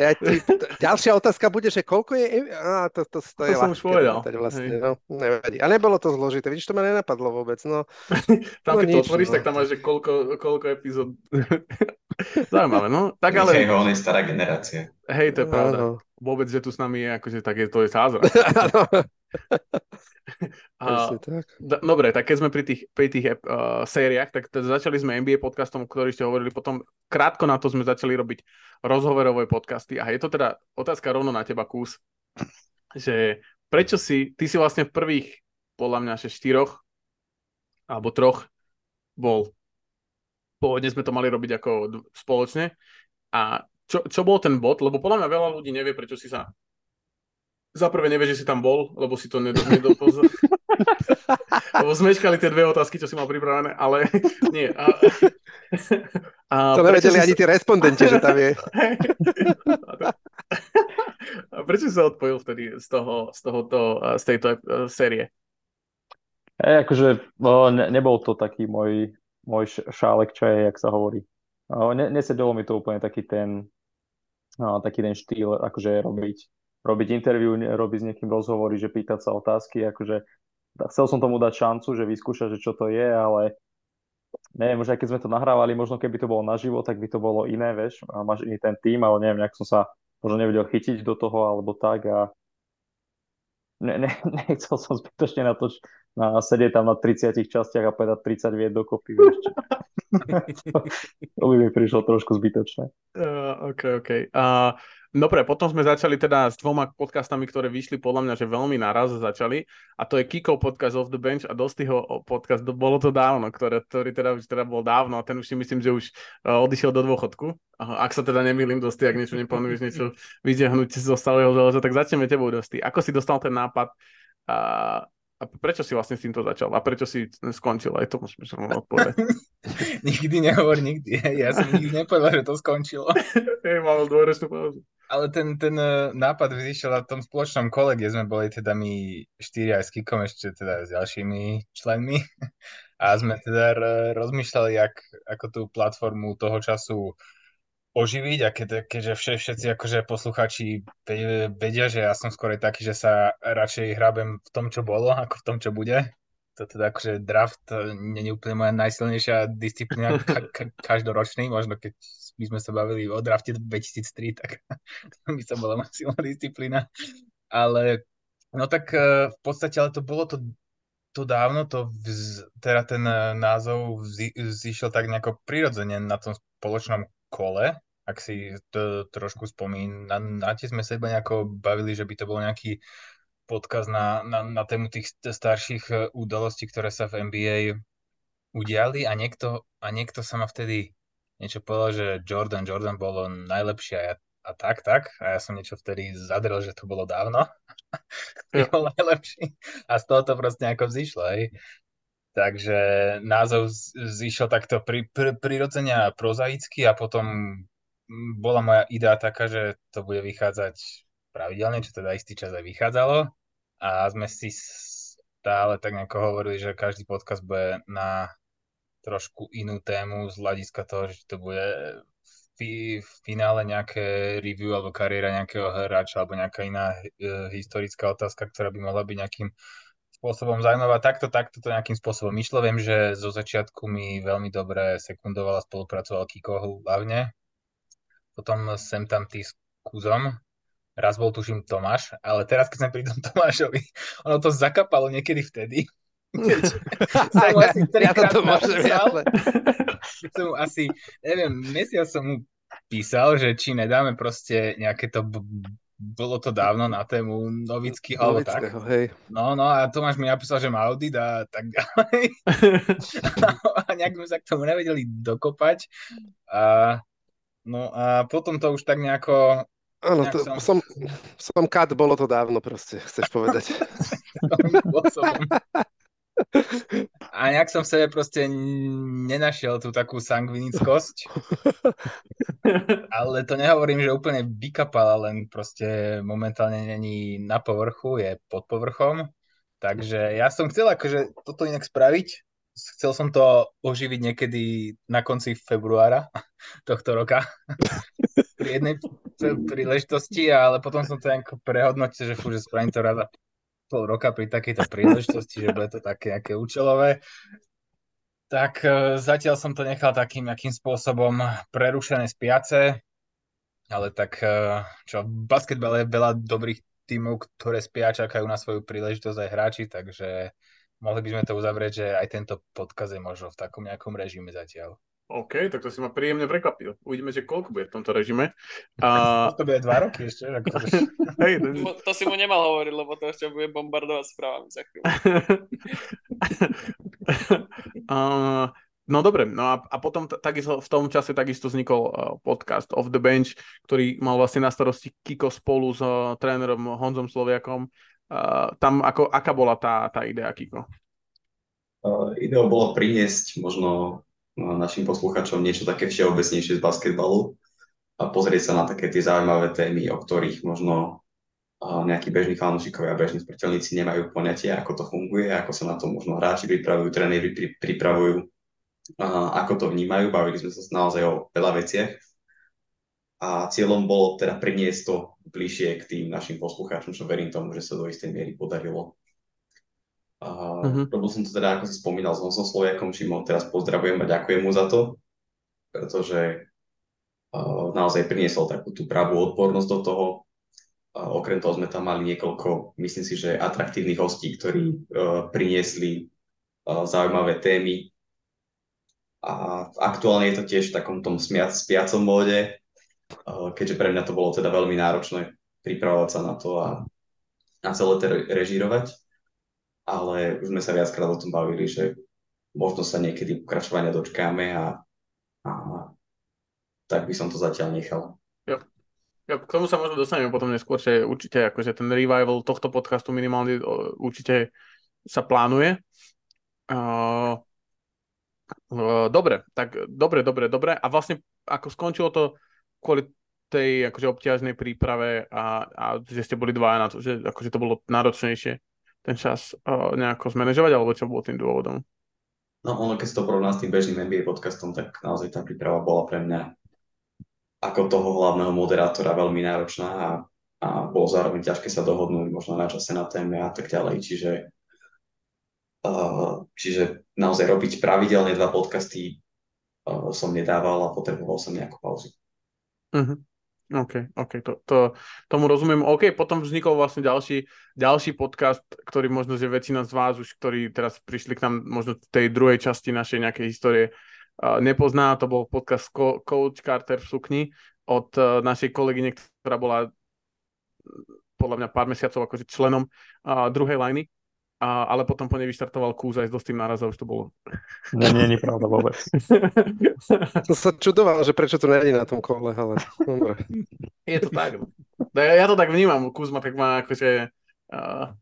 Ja ti, ďalšia otázka bude, že koľko je... Á, to, to, to, je To som už ľahké povedal. Vlastne, Hej. no, nevadí. A nebolo to zložité, vidíš, to ma nenapadlo vôbec. No, [LAUGHS] Tam, No keď to nič, otvoríš, no. tak tam máš, že koľko, koľko epizód. [LAUGHS] Zaujímavé, no. Tak ale, ho, on je stará generácia. hej, to je pravda. Áno. Vôbec, že tu s nami je, akože tak je, to je zázrak. [LAUGHS] [LAUGHS] A, tak. dobre, tak keď sme pri tých, pri tých uh, sériách, tak t- začali sme NBA podcastom, ktorý ste hovorili, potom krátko na to sme začali robiť rozhovorové podcasty. A je to teda otázka rovno na teba, Kús, že prečo si, ty si vlastne v prvých, podľa mňa, že štyroch alebo troch bol. Pôvodne sme to mali robiť ako d- spoločne. A čo, čo bol ten bod? Lebo podľa mňa veľa ľudí nevie, prečo si sa za prvé nevie, že si tam bol, lebo si to nedo, nedopozor. [LAUGHS] lebo zmeškali tie dve otázky, čo si mal pripravené, ale [LAUGHS] nie. A, a To nevedeli si ani tí respondenti, že tam je. [LAUGHS] a prečo sa odpojil vtedy z, toho, z, tohoto, z tejto eh, série? Hej, akože no, ne, nebol to taký môj, môj šálek čaje, jak sa hovorí. No, ne, nesedelo mi to úplne taký ten, no, taký ten štýl, akože robiť, robiť interview, ne- robiť s niekým rozhovory, že pýtať sa otázky, akože chcel som tomu dať šancu, že vyskúšať, že čo to je, ale neviem, možno aj keď sme to nahrávali, možno keby to bolo naživo, tak by to bolo iné, vieš, a máš iný ten tým, ale neviem, nejak som sa možno nevedel chytiť do toho, alebo tak a ne, ne, [LAUGHS] nechcel som zbytočne na to, na, sedieť tam na 30 častiach a povedať 30 vied dokopy, vieš. [LAUGHS] to by mi prišlo trošku zbytočné. Uh, OK, OK. Uh, dobre, potom sme začali teda s dvoma podcastami, ktoré vyšli podľa mňa, že veľmi naraz začali. A to je Kiko podcast Off the Bench a Dostyho podcast, do- bolo to dávno, ktoré, ktorý teda už teda bol dávno a ten už si myslím, že už uh, odišiel do dôchodku. Uh, ak sa teda nemýlim, Dosty, ak niečo neplánuješ, niečo [LAUGHS] vyťahnuť zo stáleho železa, tak začneme tebou, Dosty. Ako si dostal ten nápad uh, a prečo si vlastne s týmto začal? A prečo si skončil? Aj to musím som odpovedať. [LAUGHS] Nikdy nehovor nikdy. Ja som nikdy nepovedal, že to skončilo. [LAUGHS] Hej, mal dôrečnú pauzu. Ale ten, ten eh, nápad vyšiel na tom spoločnom kole, kde sme boli teda my štyri aj s Kikom, ešte teda s ďalšími členmi. A sme teda rozmýšľali, jak, ako tú platformu toho času oživiť a keď, keďže vše- všetci akože posluchači ve- vedia, že ja som skôr taký, že sa radšej hrabem v tom, čo bolo, ako v tom, čo bude. To teda akože draft nie je úplne moja najsilnejšia disciplína [LAUGHS] ka- ka- každoročný, možno keď by sme sa bavili o drafte 2003, tak [LAUGHS] to by sa bola moja silná disciplína. Ale no tak eh, v podstate, ale to bolo to, to dávno, to vz, teda ten eh, názov vzi, zišiel tak nejako prirodzene na tom spoločnom kole, ak si to trošku spomínate, sme sa iba nejako bavili, že by to bol nejaký podcast na, na, na tému tých st- starších eh, udalostí, ktoré sa v NBA udiali a niekto, a niekto sa ma vtedy niečo povedal, že Jordan, Jordan bolo najlepšie a, ja, a tak, tak. A ja som niečo vtedy zadrel, že to bolo dávno. [LAUGHS] Jo. bol najlepší. A z toho to proste nejako vzýšlo, hej. Takže názov zišiel takto pri, pri, prirodzene a prozaicky a potom bola moja idea taká, že to bude vychádzať pravidelne, čo teda istý čas aj vychádzalo. A sme si stále tak nejako hovorili, že každý podcast bude na trošku inú tému z hľadiska toho, že to bude v, finále nejaké review alebo kariéra nejakého hráča alebo nejaká iná e, historická otázka, ktorá by mohla byť nejakým spôsobom zaujímavá. Takto, takto to nejakým spôsobom išlo. Viem, že zo začiatku mi veľmi dobre sekundoval a spolupracoval Kiko hlavne. Potom sem tam ty s Kuzom. Raz bol tuším Tomáš, ale teraz keď sme pri tom Tomášovi, [LAUGHS] ono to zakapalo niekedy vtedy. Keď [LAUGHS] som mu asi ja trikrát toto môžem napísal, [LAUGHS] som mu asi, neviem, mesiac som mu písal, že či nedáme proste nejaké to bolo to dávno na tému Novický alebo tak. Hej. No, no a Tomáš mi napísal, že má audit a tak ďalej. a nejak sme sa k tomu nevedeli dokopať. A, no a potom to už tak nejako... Áno, to, som- som, kat, bolo to dávno proste, chceš povedať. [LAUGHS] A nejak som v sebe proste nenašiel tú takú sangvinickosť, ale to nehovorím, že úplne vykapala, len proste momentálne není na povrchu, je pod povrchom. Takže ja som chcel akože toto inak spraviť. Chcel som to oživiť niekedy na konci februára tohto roka [LAUGHS] pri jednej príležitosti, ale potom som to nejako prehodnotil, že fú, že spravím to rada pol roka pri takejto príležitosti, že bude to také nejaké účelové. Tak e, zatiaľ som to nechal takým nejakým spôsobom prerušené spiace, ale tak e, čo, v basketbale je veľa dobrých tímov, ktoré spia, čakajú na svoju príležitosť aj hráči, takže mohli by sme to uzavrieť, že aj tento podkaz je možno v takom nejakom režime zatiaľ. OK, tak to si ma príjemne prekvapil. Uvidíme, že koľko bude v tomto režime. A, [LAUGHS] To bude dva roky ešte. Akože. [LAUGHS] hej, Mu- To si mu nemal hovoriť, lebo to ešte bude bombardovať správami za chvíľu. [LAUGHS] uh, no dobre, no a, a potom t- takisto, v tom čase takisto vznikol uh, podcast Off the Bench, ktorý mal vlastne na starosti Kiko spolu s uh, trénerom Honzom Sloviakom. Uh, tam ako, aká bola tá, tá idea, Kiko? Uh, ideou bolo priniesť možno našim posluchačom niečo také všeobecnejšie z basketbalu a pozrieť sa na také tie zaujímavé témy, o ktorých možno nejakí bežní fanúšikovia a bežní smrteľníci nemajú poňatie, ako to funguje, ako sa na to možno hráči pripravujú, tréneri pri, pripravujú, ako to vnímajú. Bavili sme sa naozaj o veľa veciach a cieľom bolo teda priniesť to bližšie k tým našim poslucháčom, čo verím tomu, že sa do istej miery podarilo. Uh, Mhm. Robil som to teda, ako si spomínal, s Honsom Sloviakom, čím ho teraz pozdravujem a ďakujem mu za to, pretože uh, naozaj priniesol takú tú pravú odbornosť do toho. Uh, okrem toho sme tam mali niekoľko, myslím si, že atraktívnych hostí, ktorí uh, priniesli uh, zaujímavé témy. A aktuálne je to tiež v takom tom smiac, spiacom móde, uh, keďže pre mňa to bolo teda veľmi náročné pripravovať sa na to a, a celé to re- režírovať ale už sme sa viackrát o tom bavili, že možno sa niekedy pokračovania dočkáme a, a tak by som to zatiaľ nechal. Ja, k tomu sa možno dostaneme potom neskôr, že určite akože ten revival tohto podcastu minimálne určite sa plánuje. Uh, uh, dobre, tak dobre, dobre, dobre. A vlastne ako skončilo to kvôli tej akože obťažnej príprave a, a že ste boli dvaja na to, že akože to bolo náročnejšie ten čas uh, nejako zmanéžovať, alebo čo bolo tým dôvodom? No ono, keď si to porovná s tým bežným NBA podcastom, tak naozaj tá príprava bola pre mňa ako toho hlavného moderátora veľmi náročná a, a bolo zároveň ťažké sa dohodnúť možno na čase na téme a tak ďalej, čiže uh, čiže naozaj robiť pravidelne dva podcasty uh, som nedával a potreboval som nejakú pauzu. Uh-huh. OK, OK, to, to, tomu rozumiem. OK, potom vznikol vlastne ďalší, ďalší podcast, ktorý možno, že väčšina z vás už, ktorí teraz prišli k nám možno v tej druhej časti našej nejakej histórie, uh, nepozná. To bol podcast Co- Coach Carter v sukni od uh, našej kolegyne, ktorá bola podľa mňa pár mesiacov akože členom uh, druhej liny. A, ale potom po nej vyštartoval Kúz aj s dosť tým nárazom, už to bolo. Nie, nie, nie, pravda vôbec. [LAUGHS] Som sa čudoval, že prečo to není na tom kole, ale dobre. Je to tak. no. Ja, ja to tak vnímam, Kuzma tak má akože... Uh,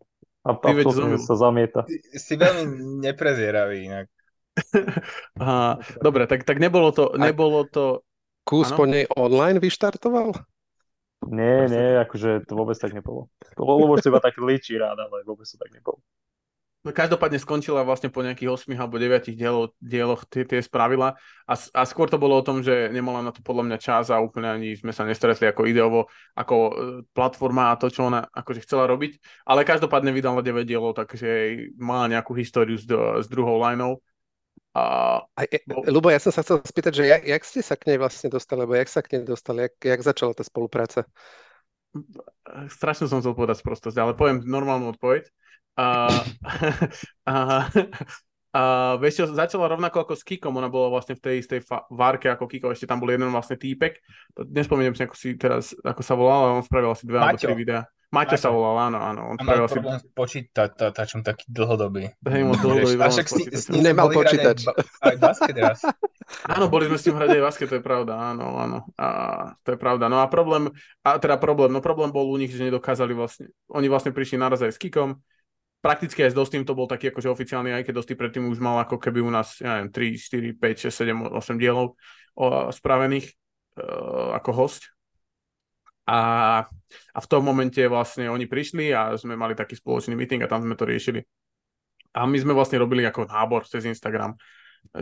A absolútne sa zamieta. Si, si veľmi neprezieravý inak. [LAUGHS] uh, dobre, tak, tak nebolo to, nebolo to... Kús Áno. po nej online vyštartoval? Nie, nie, akože to vôbec tak nebolo. To bolo, lebo iba tak líči rád, ale vôbec to tak nebolo. Každopádne skončila vlastne po nejakých 8 alebo 9 dielo, dieloch tie, tie spravila a, a skôr to bolo o tom, že nemala na to podľa mňa čas a úplne ani sme sa nestretli ako ideovo, ako e, platforma a to, čo ona akože chcela robiť, ale každopádne vydala 9 dielov, takže má nejakú históriu s, s druhou lineou. A A, e. Ľubo, ja som sa chcel spýtať, že jak, jak ste sa k nej vlastne dostali, alebo jak sa k nej dostali, jak, jak začala tá spolupráca? strašne som chcel povedať sprostosť, ale poviem normálnu odpoveď. A, [LAUGHS] a, A vieš čo, začala rovnako ako s Kikom, ona bola vlastne v tej istej fa- várke ako Kiko, ešte tam bol jeden vlastne týpek, to nespomeniem si, ako si teraz, ako sa volal, ale on spravil asi dve alebo tri videá. Maťo sa volal, áno, áno, on mal asi, problém s počítačom taký dlhodobý. hej, moc [LAUGHS] dlhodobý problém s ním- počítačom. ním Nemal aj počítač. ba- Aj basket raz. [LAUGHS] Áno, boli sme s tým hrať aj basket, to je pravda, áno, áno. A to je pravda. No a problém, a teda problém, no problém bol u nich, že nedokázali vlastne, oni vlastne prišli naraz aj s Kikom, prakticky aj s Dostým to bol taký akože oficiálny, aj keď Dostý predtým už mal ako keby u nás, ja neviem, 3, 4, 5, 6, 7, 8 dielov o, spravených uh, ako host. A, a v tom momente vlastne oni prišli a sme mali taký spoločný meeting a tam sme to riešili. A my sme vlastne robili ako nábor cez Instagram,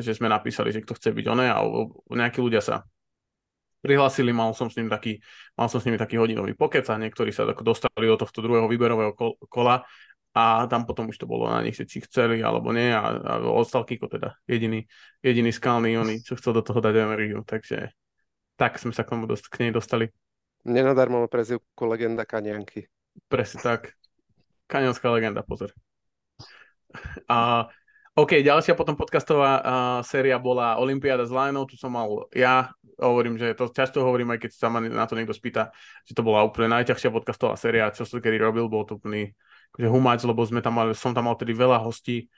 že sme napísali, že kto chce byť oné a nejakí ľudia sa prihlásili, mal som s ním taký, mal som s nimi taký hodinový pokec a niektorí sa dostali do tohto druhého výberového kol- kola a tam potom už to bolo na nich, či chceli alebo nie a, a ostal Kiko teda jediný, jediný skalný oný, čo chcel do toho dať energiu, takže tak sme sa k, tomu dost, k nej dostali. Nenadarmo má prezivku legenda Kanianky. Presne tak. Kanionská legenda, pozor. A, OK, ďalšia potom podcastová uh, séria bola Olympiáda s Lionou, tu som mal ja, hovorím, že to často hovorím, aj keď sa ma na to niekto spýta, že to bola úplne najťažšia podcastová séria, čo som kedy robil, bol to úplný akože humáč, lebo sme tam mali, som tam mal tedy veľa hostí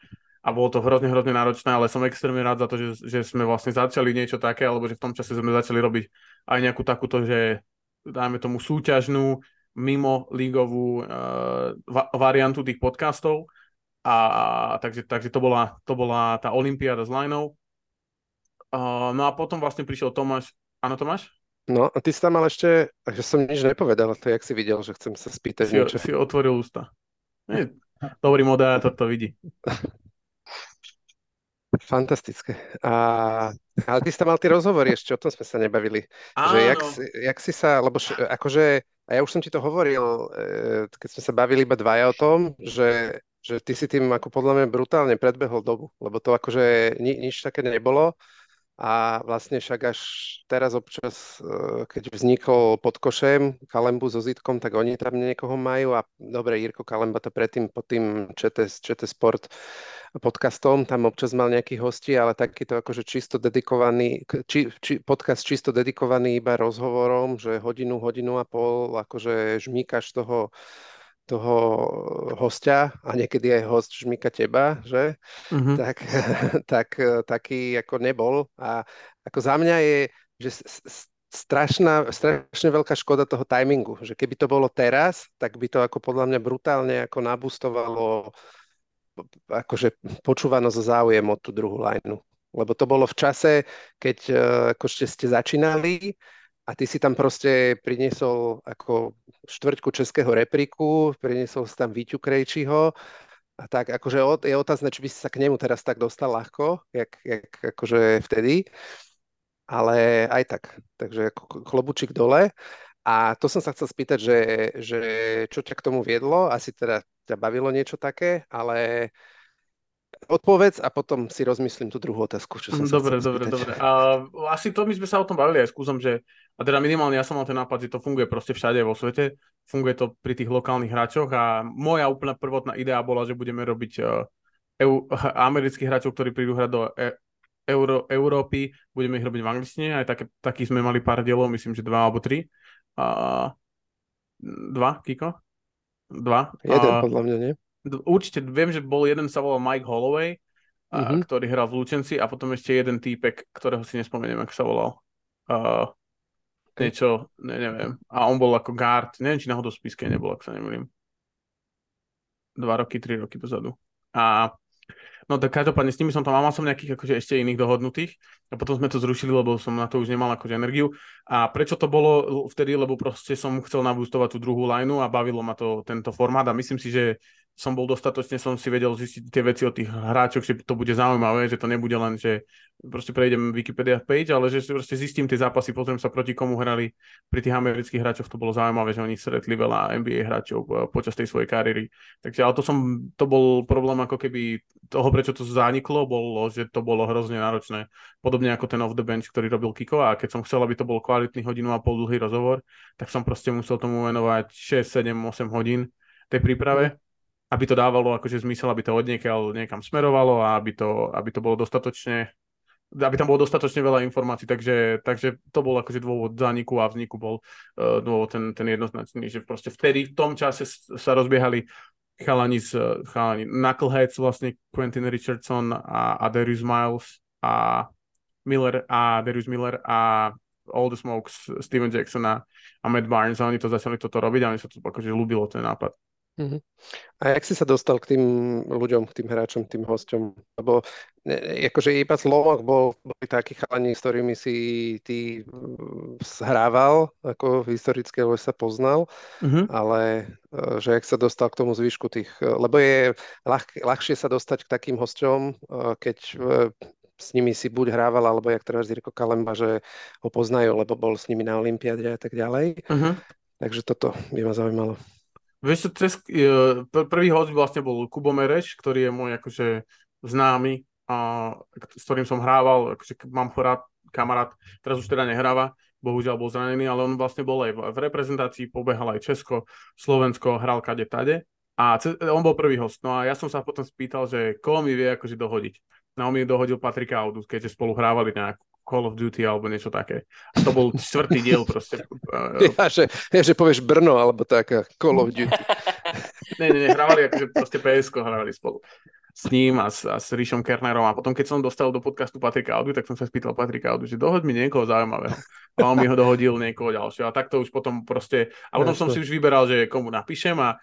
a bolo to hrozne, hrozne náročné, ale som extrémne rád za to, že, že sme vlastne začali niečo také, alebo že v tom čase sme začali robiť aj nejakú takúto, že dajme tomu súťažnú, mimo lígovú uh, va- variantu tých podcastov. A, takže, takže to, bola, to bola tá Olympiáda s Linou. Uh, no a potom vlastne prišiel Tomáš. Áno, Tomáš? No, a ty si tam mal ešte, že som nič nepovedal, to jak si videl, že chcem sa spýtať Si, niečo. si otvoril ústa. Nie, dobrý moderátor to vidí. Fantastické. A, ale ty si tam mal tie rozhovory ešte, o tom sme sa nebavili. Že jak, Áno. si, jak si sa, lebo š- akože, a ja už som ti to hovoril, eh, keď sme sa bavili iba dvaja o tom, že, že ty si tým ako podľa mňa brutálne predbehol dobu, lebo to akože ni, nič také nebolo. A vlastne však až teraz občas, eh, keď vznikol pod košem Kalembu so Zitkom, tak oni tam niekoho majú a dobre, Jirko Kalemba to predtým pod tým ČT, ČT Sport podcastom, tam občas mal nejakých hostí, ale takýto akože čisto dedikovaný, či, či, podcast čisto dedikovaný iba rozhovorom, že hodinu, hodinu a pol, akože žmýkaš toho, toho hostia a niekedy aj host žmýka teba, že? Mhm. tak, [LAUGHS] tak eh, taký ako nebol. A ako za mňa je, že strašná, strašne veľká škoda toho timingu, že keby to bolo teraz, tak by to ako podľa mňa brutálne ako nabustovalo akože počúvanosť a záujem o tú druhú lineu. Lebo to bolo v čase, keď eh, ako ste, ste začínali a ty si tam proste priniesol ako štvrťku českého repriku, priniesol si tam Víťu Krejčího a tak akože je otázne, či by si sa k nemu teraz tak dostal ľahko, jak, jak akože vtedy, ale aj tak. Takže ako klobučík dole. A to som sa chcel spýtať, že, že čo ťa k tomu viedlo? Asi teda ťa bavilo niečo také, ale odpovedz a potom si rozmyslím tú druhú otázku, čo som Dobre, dobre, spýtať. dobre. A asi to my sme sa o tom bavili aj s Kuzom, že a teda minimálne ja som mal ten nápad, že to funguje proste všade vo svete, funguje to pri tých lokálnych hráčoch a moja úplná prvotná idea bola, že budeme robiť uh, eu, [LAUGHS] amerických hráčov, ktorí prídu hrať do e, Euró, Európy, budeme ich robiť v angličtine, aj také, takých sme mali pár dielov, myslím, že dva alebo tri. A, dva, Kiko? Dva. Jeden A, podľa mňa, nie? Určite viem, že bol jeden sa volal Mike Holloway, Mhm. ktorý hral v Lučenci a potom ešte jeden týpek, ktorého si nespomeniem, ako sa volal. Uh, niečo, ne, neviem. A on bol ako guard, neviem, či náhodou v spiske nebol, ak sa nemýlim. Dva roky, tri roky dozadu. A No tak každopádne s nimi som tam, mal som nejakých akože ešte iných dohodnutých a potom sme to zrušili, lebo som na to už nemal akože energiu. A prečo to bolo vtedy, lebo proste som chcel nabústovať tú druhú lineu a bavilo ma to tento formát a myslím si, že som bol dostatočne, som si vedel zistiť tie veci od tých hráčov, že to bude zaujímavé, že to nebude len, že proste prejdem Wikipedia page, ale že proste zistím tie zápasy, pozriem sa proti komu hrali. Pri tých amerických hráčoch to bolo zaujímavé, že oni stretli veľa NBA hráčov eh, počas tej svojej kariéry. Takže ale to som, to bol problém ako keby toho, prečo to zaniklo, bolo, že to bolo hrozne náročné. Podobne ako ten off the bench, ktorý robil Kiko a keď som chcel, aby to bol kvalitný hodinu a pol dlhý rozhovor, tak som proste musel tomu venovať 6, 7, 8 hodín tej príprave aby to dávalo akože zmysel, aby to odniekiaľ niekam smerovalo a aby to, aby to bolo dostatočne aby tam bolo dostatočne veľa informácií, takže, takže to bol akože dôvod zániku a vzniku bol uh, dôvod ten, ten jednoznačný, že proste vtedy v tom čase sa rozbiehali chalani z chalani Knuckleheads, vlastne Quentin Richardson a, a Darius Miles a Miller a Darius Miller a All the Smokes, Steven Jackson a, a Matt Barnes a oni to začali toto robiť a mi sa to akože ľúbilo ten nápad. Uh-huh. A jak si sa dostal k tým ľuďom, k tým hráčom, k tým hosťom? Lebo akože iba Lomoch bol, boli takí chalani, s ktorými si ty zhrával, ako historicky, lebo sa poznal, uh-huh. ale e, že jak sa dostal k tomu zvyšku tých, e, lebo je ľah, ľahšie sa dostať k takým hosťom, e, keď s nimi si buď hrával, alebo jak teraz Jirko Kalemba, že ho poznajú, lebo bol s nimi na Olympiáde a tak ďalej. Uh-huh. Takže toto by ma zaujímalo. Vieš, cez, prvý host vlastne bol Kubo Mereš, ktorý je môj akože známy, a, s ktorým som hrával, akože mám rád, kamarát, teraz už teda nehráva, bohužiaľ bol zranený, ale on vlastne bol aj v reprezentácii, pobehal aj Česko, Slovensko, hral kade tade a on bol prvý host. No a ja som sa potom spýtal, že koho mi vie akože dohodiť. No on mi dohodil Patrika Audu, keďže spolu hrávali nejakú Call of Duty alebo niečo také. A to bol čtvrtý diel proste. [LAUGHS] Ja, že, ja, že povieš Brno alebo taká Call of Duty. [LAUGHS] ne, ne, ne, hrávali akože proste PSK hrávali spolu s ním a s, a s Ríšom Kernerom a potom keď som dostal do podcastu Patrika Audu, tak som sa spýtal Patrika Audu, že dohoď mi niekoho zaujímavého. A on mi ho dohodil niekoho ďalšieho a takto už potom proste, a potom som si už vyberal, že komu napíšem a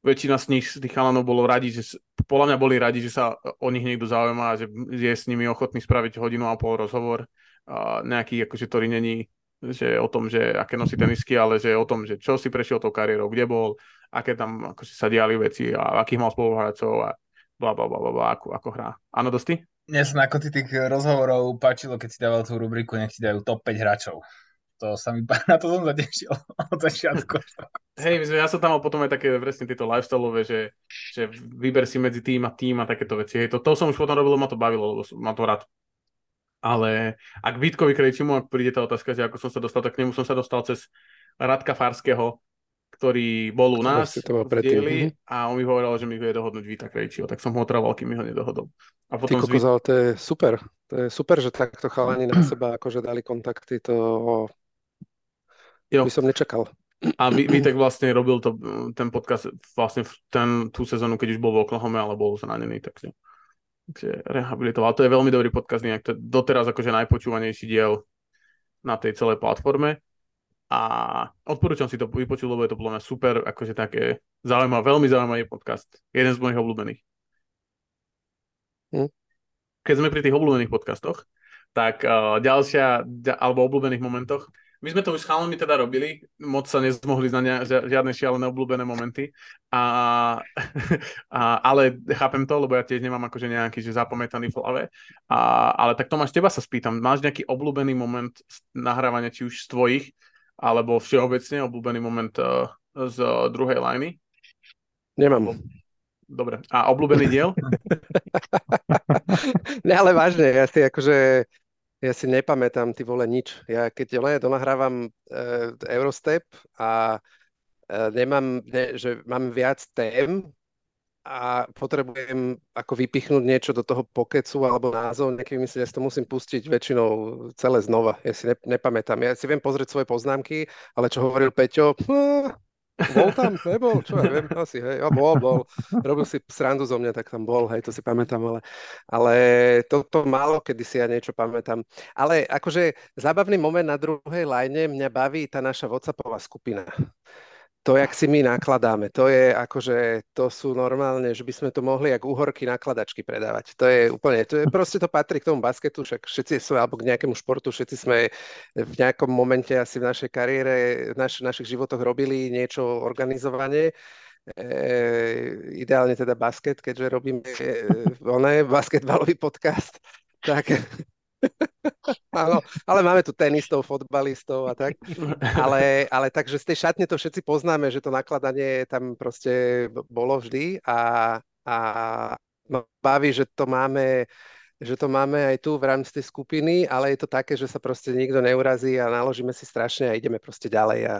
väčšina z nich, z tých chalanov bolo radi, že podľa mňa boli radi, že sa o nich niekto zaujíma a že je s nimi ochotný spraviť hodinu a pol rozhovor a nejaký, akože, ktorý není že o tom, že aké nosí tenisky, ale že o tom, že čo si prešiel tou kariérou, kde bol, aké tam akože, sa diali veci a akých mal spoluhráčov a bla bla bla bla, ako, ako hrá. Áno, dosti? Mne sa ako ty tých rozhovorov páčilo, keď si dával tú rubriku, nech si dajú top 5 hráčov. To sa mi, [LAUGHS] na to som zatešil [LAUGHS] od začiatku. Hej, ja som tam mal potom aj také presne tieto lifestyleové, že, že vyber si medzi tým a tým a takéto veci. Hej, to, to som už potom robil, ma to bavilo, lebo ma to rád ale ak Vítkovi Krejčimu, ak príde tá otázka, že ako som sa dostal, tak k nemu som sa dostal cez Radka Farského, ktorý bol u nás v dieli mhm. a on mi hovoril, že mi vie dohodnúť Víta Krejčího, tak som ho otravoval, kým mi ho nedohodol. A potom Ty kokos, ale to je super. To je super, že takto chalani na seba akože dali kontakty, to jo. by som nečakal. A Vítek vlastne robil to, ten podcast vlastne v ten, tú sezónu, keď už bol v Oklahoma, ale bol zranený, takže Takže rehabilitoval. To je veľmi dobrý podcast, nejak to je doteraz akože najpočúvanejší diel na tej celej platforme. A odporúčam si to vypočuť, lebo je to podľa mňa super, akože také zaujímavý, veľmi zaujímavý podcast. Jeden z mojich obľúbených. Hm? Keď sme pri tých obľúbených podcastoch, tak uh, ďalšia, alebo obľúbených momentoch, my sme to už s chalami teda robili, moc sa nezmohli na ne, žiadne šialené obľúbené momenty, a, [LAUGHS] a, ale chápem to, lebo ja tiež nemám akože nejaký že zapamätaný v hlave. A, ale tak Tomáš, teba sa spýtam, máš nejaký obľúbený moment nahrávania, či už z tvojich, alebo všeobecne obľúbený moment uh, z uh, druhej liney? Nemám. Dobre. A obľúbený diel? [LAUGHS] ne, ale vážne, ja si akože ja si nepamätám, ty vole, nič. Ja keď len donahrávam e, Eurostep a e, nemám, ne, že mám viac tém a potrebujem ako vypichnúť niečo do toho pokecu alebo názov nejaký myslím, ja to musím pustiť väčšinou celé znova. Ja si ne, nepamätám. Ja si viem pozrieť svoje poznámky, ale čo hovoril Peťo, bol tam, nebol, čo ja viem, asi, hej, a bol, bol. Robil si srandu zo mňa, tak tam bol, hej, to si pamätám, ale, ale to, málo, kedy si ja niečo pamätám. Ale akože zábavný moment na druhej line mňa baví tá naša WhatsAppová skupina to, jak si my nakladáme, to je akože, to sú normálne, že by sme to mohli jak uhorky nakladačky predávať. To je úplne, to je, proste to patrí k tomu basketu, však všetci sú, alebo k nejakému športu, všetci sme v nejakom momente asi v našej kariére, v naš, našich životoch robili niečo organizovanie. E, ideálne teda basket, keďže robíme e, basketbalový podcast, tak Áno, ale máme tu tenistov, fotbalistov a tak. Ale, ale takže z tej šatne to všetci poznáme, že to nakladanie tam proste bolo vždy a, a no, baví, že to máme že to máme aj tu v rámci tej skupiny, ale je to také, že sa proste nikto neurazí a naložíme si strašne a ideme proste ďalej a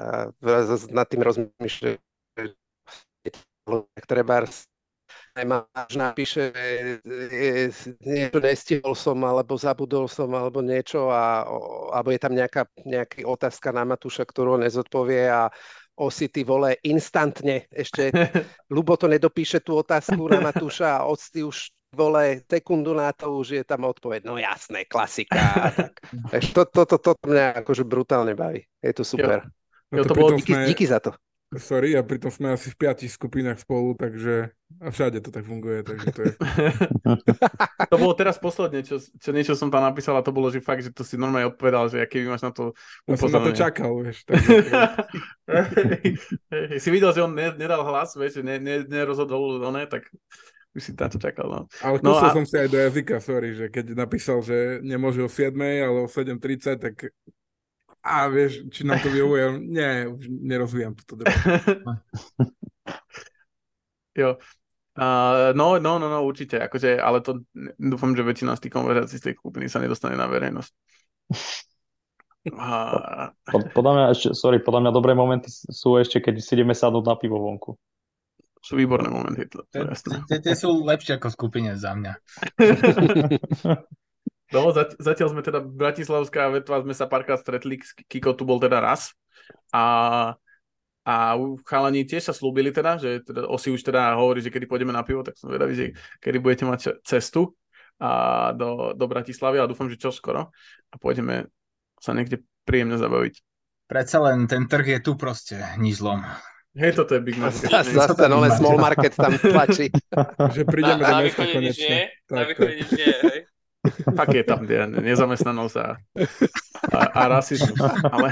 nad tým rozmýšľať, treba máš napíše, niečo nestihol som, alebo zabudol som, alebo niečo, a, alebo je tam nejaká, nejaká otázka na Matúša, ktorú on nezodpovie a osi ty vole instantne ešte [LAUGHS] Lubo to nedopíše tú otázku na Matúša a oci už vole, sekundu na to už je tam odpoveď. No jasné, klasika. tak. [LAUGHS] Takže to, to, to, to, to mňa akože brutálne baví. Je to super. Jo. No to, to bolo, díky, sme... díky za to. Sorry, a pritom sme asi v piatich skupinách spolu, takže a všade to tak funguje, takže to je... [LAUGHS] [LAUGHS] to bolo teraz posledne, čo, čo niečo som tam napísal a to bolo, že fakt, že to si normálne odpovedal, že aký máš na to upozornenie. Ja som na to čakal, vieš. Takže... [LAUGHS] si videl, že on ne, nedal hlas, vieš, že ne, ne, nerozhodol, no ne, tak už si na to čakal. No. Ale no a... som si aj do jazyka, sorry, že keď napísal, že nemôže o 7, ale o 7.30, tak a vieš, či nám to vyhovuje, nie, už nerozvíjam toto [LAUGHS] jo. Uh, no, no, no, no, určite, akože, ale to dúfam, že väčšina z tých konverzácií z tej skupiny sa nedostane na verejnosť. [LAUGHS] Uh... Podľa mňa ešte, sorry, podľa mňa dobré momenty sú ešte, keď si ideme sadnúť na pivo vonku. Sú výborné momenty, to. Tie sú lepšie ako skupine za mňa. [LAUGHS] No, zatiaľ sme teda Bratislavská vetva, sme sa párkrát stretli, Kiko tu bol teda raz a, a chalani tiež sa slúbili teda, že teda Osi už teda hovorí, že kedy pôjdeme na pivo, tak som vedavý, že kedy budete mať cestu a do, do Bratislavy a dúfam, že čo skoro a pôjdeme sa niekde príjemne zabaviť. Predsa len ten trh je tu proste, nič zlom. Hej, toto je big market. [LAUGHS] Zase, zase nové small market tam tlačí. [LAUGHS] že prídeme na, do mesta konečne. Na východe nič nie, hej. [LAUGHS] Fakt je tam nezamestnanosť a, a, a rasizmus. Ale...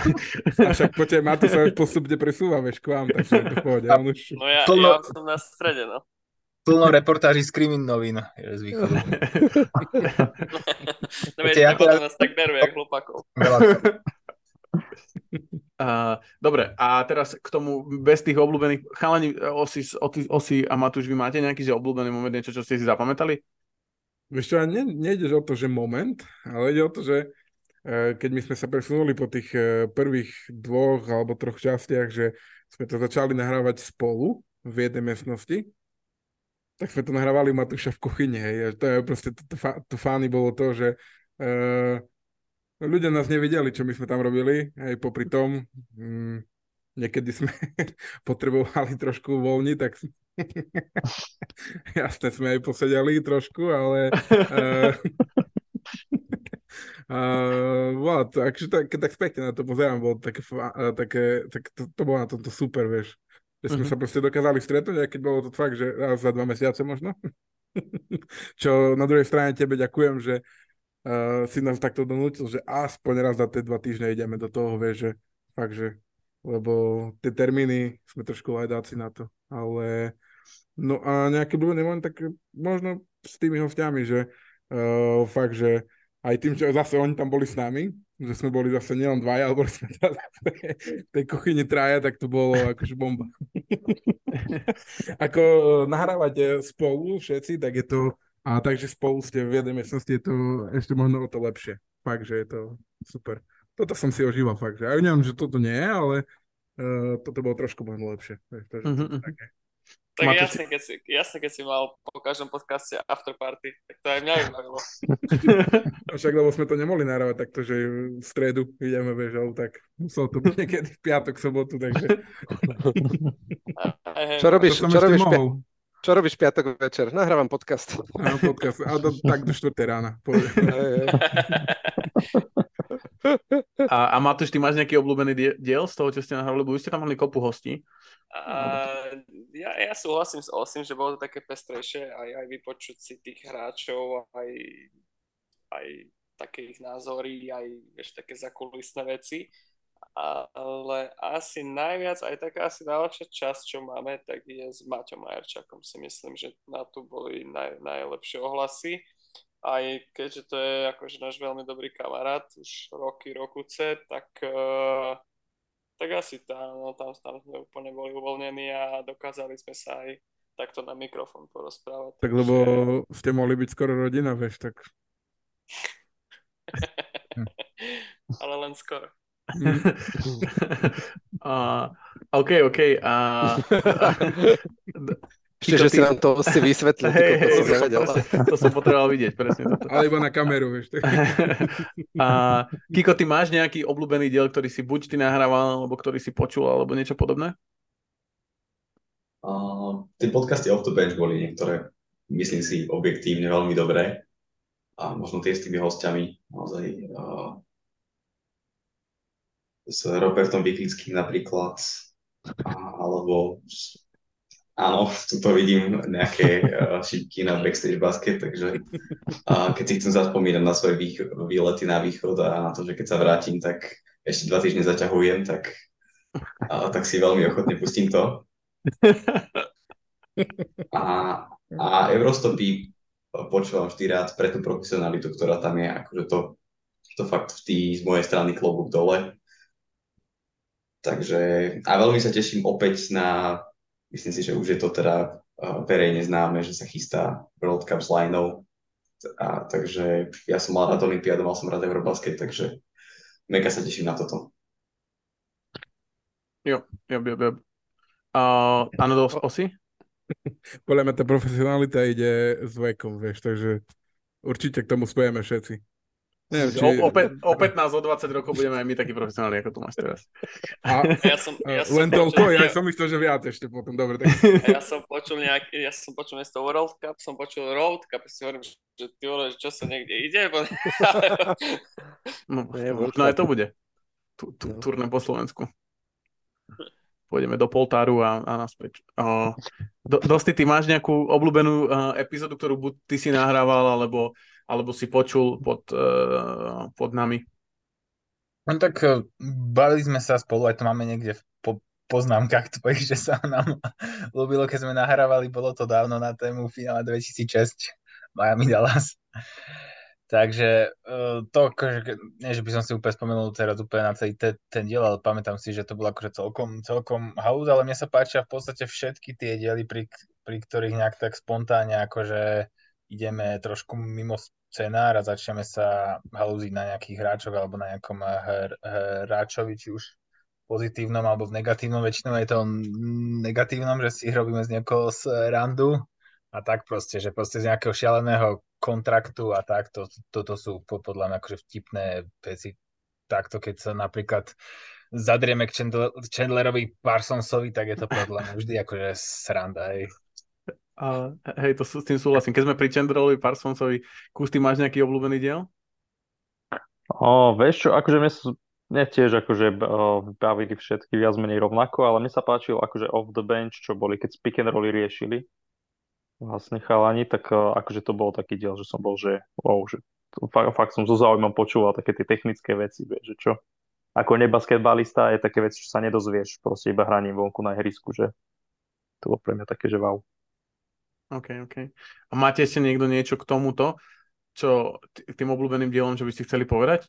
A [LAUGHS] však poďte, má to sa postupne presúva, vieš, k vám, tak sa to pohode. Už... No ja, Plno... ja som na strede, no. Plno reportáži z krimin novín z východu. [LAUGHS] no vieš, ja teda... nás tak berú, jak hlupakov. Uh, dobre, a teraz k tomu bez tých obľúbených, chalani, osi, osi, osi a Matúš, vy máte nejaký že obľúbený moment, niečo, čo ste si zapamätali? Vieš čo, ne, nejde o to, že moment, ale ide o to, že e, keď my sme sa presunuli po tých e, prvých dvoch alebo troch častiach, že sme to začali nahrávať spolu v jednej miestnosti, tak sme to nahrávali Matúša v kuchyni, hej. To je proste, to, to, to fány bolo to, že uh, ľudia nás nevideli, čo my sme tam robili, aj popri tom, mm, niekedy sme [LAUGHS] potrebovali trošku voľniť, tak [LAUGHS] Jasne, sme aj posedeli trošku, ale... uh, uh, bola to, akože tak, tak späť na to pozerám, bolo také, uh, také tak to, to bolo na tomto super, vieš. Že sme uh-huh. sa proste dokázali stretnúť, aj keď bolo to fakt, že raz za dva mesiace možno. [LAUGHS] Čo na druhej strane tebe ďakujem, že uh, si nás takto donútil, že aspoň raz za tie dva týždne ideme do toho, vieš, že fakt, že lebo tie termíny sme trošku lajdáci na to, ale No a nejaké blbé moment, tak možno s tými hostiami, že uh, fakt, že aj tým, že zase oni tam boli s nami, že sme boli zase nielen dvaja, ale boli sme tam [LAUGHS] v tej kuchyni traja, tak to bolo akože bomba. [LAUGHS] Ako eh, spolu všetci, tak je to, a takže spolu ste v jednej miestnosti, je to ešte možno o to lepšie. Fakt, že je to super. Toto som si ožíval fakt, že aj neviem, že toto nie je, ale uh, toto bolo trošku možno lepšie. Takže mm-hmm. také. Tak Máte jasne, keď si, jasne, keď si mal po každom podcaste afterparty, tak to aj mňa [LAUGHS] vybavilo. Však, lebo sme to nemohli nahrávať takto, že v stredu ideme, ale tak musel to byť niekedy v piatok, sobotu, takže... [LAUGHS] čo robíš, čo robíš, pia- čo robíš piatok večer? Nahrávam podcast. Áno, podcast. A do, tak do 4. rána. [LAUGHS] a, a Matúš, ty máš nejaký obľúbený diel z toho, čo ste nahrali, lebo vy ste tam mali kopu hostí. A, ja, ja súhlasím s Osim, že bolo to také pestrejšie aj, aj vypočuť si tých hráčov, aj, aj také ich názory, aj vieš, také zakulisné veci. Ale asi najviac, aj taká asi najlepšia časť, čo máme, tak je s Maťom Majerčakom. Si myslím, že na tu boli naj, najlepšie ohlasy. Aj keďže to je akože náš veľmi dobrý kamarát, už roky, rokuce, tak uh, tak asi tam, no, tam, tam sme úplne boli uvoľnení a dokázali sme sa aj takto na mikrofón porozprávať. Tak lebo ste mohli byť skoro rodina, vieš, tak... [LAUGHS] Ale len skoro. [LAUGHS] uh, OK, OK. Uh, [LAUGHS] Ešte, že si nám to si vysvetlil, Hej, to som to, som nevedel. presne, to som potreboval vidieť, presne toto. Ale iba na kameru, vieš. [LAUGHS] A Kiko, ty máš nejaký obľúbený diel, ktorý si buď ty nahrával, alebo ktorý si počul, alebo niečo podobné? Uh, tie podcasty Off the Bench boli niektoré, myslím si, objektívne veľmi dobré. A možno tie s tými hostiami, naozaj uh, s Robertom Viklickým napríklad, a, alebo s, áno, tu to vidím nejaké uh, [LAUGHS] šipky na backstage basket, takže uh, keď si chcem zaspomínať na svoje vých, výlety na východ a na to, že keď sa vrátim, tak ešte dva týždne zaťahujem, tak, uh, tak si veľmi ochotne pustím to. A, a Eurostopy počúvam vždy rád pre tú profesionalitu, ktorá tam je, akože to, to fakt v tý, z mojej strany klobúk dole. Takže a veľmi sa teším opäť na, myslím si, že už je to teda verejne známe, že sa chystá World Cup s Linou. A, takže ja som mal rád Olympiádu, mal som rád Eurobasket, takže mega sa teším na toto. Jo, jo, jo, jo. Uh, áno, do osy? Podľa mňa tá profesionalita ide s vekom, vieš, takže určite k tomu spojeme všetci. Neviem, či... O, opäť, o 15, o 20 rokov budeme aj my takí profesionálni, ako tu máš teraz. A, [LAUGHS] Ja som, ja som len toľko, ja som myslel, že viac ešte potom, dobre. Tak... ja som počul nejak, ja som počul miesto World Cup, som počul Road Cup, si hovorím, že ty vole, čo sa niekde ide, bo... [LAUGHS] No, možno aj to bude. Tu, tu, No. turné po Slovensku. Pôjdeme do Poltáru a, a naspäť. Uh, do, Dosti, ty máš nejakú obľúbenú uh, epizódu, ktorú buď ty si nahrával, alebo, alebo si počul pod, uh, pod nami? No tak eh, bavili sme sa spolu, aj to máme niekde v po, poznámkach [LAUGHS] tvojich, že sa nám [LAUGHS] ľúbilo, keď sme nahrávali, bolo to dávno na tému finále 2006 Miami Dallas. [LAUGHS] Takže eh, to, akože, nie, že by som si úplne spomenul teraz úplne na celý te, ten diel, ale pamätám si, že to bolo akože celkom, celkom halúz, ale mne sa páčia v podstate všetky tie diely, pri, pri ktorých nejak tak spontánne akože ideme trošku mimo scenár a začneme sa halúziť na nejakých hráčoch alebo na nejakom eh, hr, hráčovi, či už pozitívnom alebo v negatívnom. Väčšinou je to negatívnom, že si robíme z niekoho z randu a tak proste, že proste z nejakého šialeného kontraktu a tak, to, toto sú po- podľa mňa akože vtipné veci. Takto, keď sa napríklad zadrieme k Chandler, Chandlerovi Parsonsovi, tak je to podľa mňa vždy akože sranda, hej. Uh, hej, to s tým súhlasím. Keď sme pri Chandlerovi, Parsonsovi, Kus, ty máš nejaký obľúbený diel? O, vieš čo, akože mne, mne tiež akože bavili všetky viac menej rovnako, ale mne sa páčil akože off the bench, čo boli, keď pick and rolly riešili vlastne chalani, tak o, akože to bol taký diel, že som bol, že wow, že to, fakt, fakt som so záujmom počúval také tie technické veci, vieš, že čo. Ako nebasketbalista je také veci, čo sa nedozvieš proste iba hraním vonku na ihrisku, že to bolo pre mňa také, že wow. OK, OK. A máte ešte niekto niečo k tomuto, čo k tým obľúbeným dielom, čo by ste chceli povedať?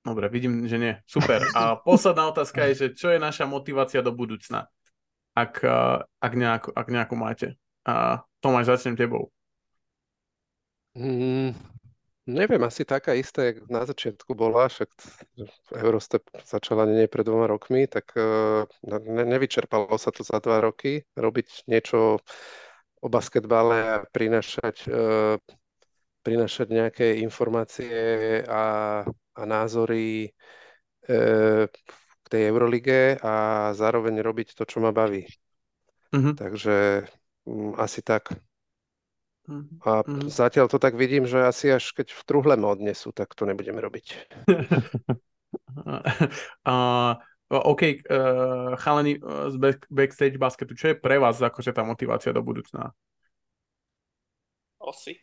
Dobre, vidím, že nie. Super. A [LAUGHS] posledná otázka je, že čo je naša motivácia do budúcna? Ak, ak, nejako, ak nejako máte. A Tomáš, začnem tebou. Mm, neviem, asi taká istá, jak na začiatku bola, však Eurostep začala nie pred dvoma rokmi, tak eh, ne, nevyčerpalo sa to za dva roky, robiť niečo o basketbale a prinášať, eh, prinášať nejaké informácie a, a názory k tej Eurolige a zároveň robiť to, čo ma baví. Mhm. Takže mm, asi tak. Mhm. A Mhm. zatiaľ to tak vidím, že asi až keď v truhle ma odnesú, tak to nebudeme robiť. [LAUGHS] A, OK, uh, chalani uh, z back, backstage basketu, čo je pre vás akože tá motivácia do budúcna? Osy.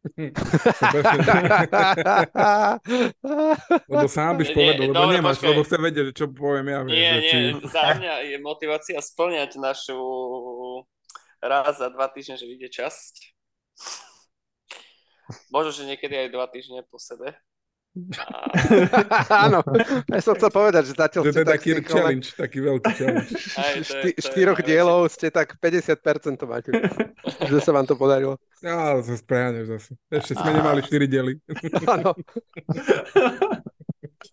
[LAUGHS] Lebo sám byš Nie, povedal, lebo dobre, nemáš, počkaj. lebo chce vedieť, že čo poviem ja. Nie, že nie, či... za mňa je motivácia splňať našu raz za dva týždne, že vyjde časť. Možno, že niekedy aj dva týždne po sebe. A, [LAUGHS] Áno, ja som chcel povedať, že zatiaľ ste je tak taký challenge, taký veľký challenge. [LAUGHS] aj, to je, šty- to je štyroch dielov ste tak 50% to máte. [LAUGHS] že sa vám to podarilo. Ja, to spreháňaš zase. Ešte sme nemali 4 diely. Áno.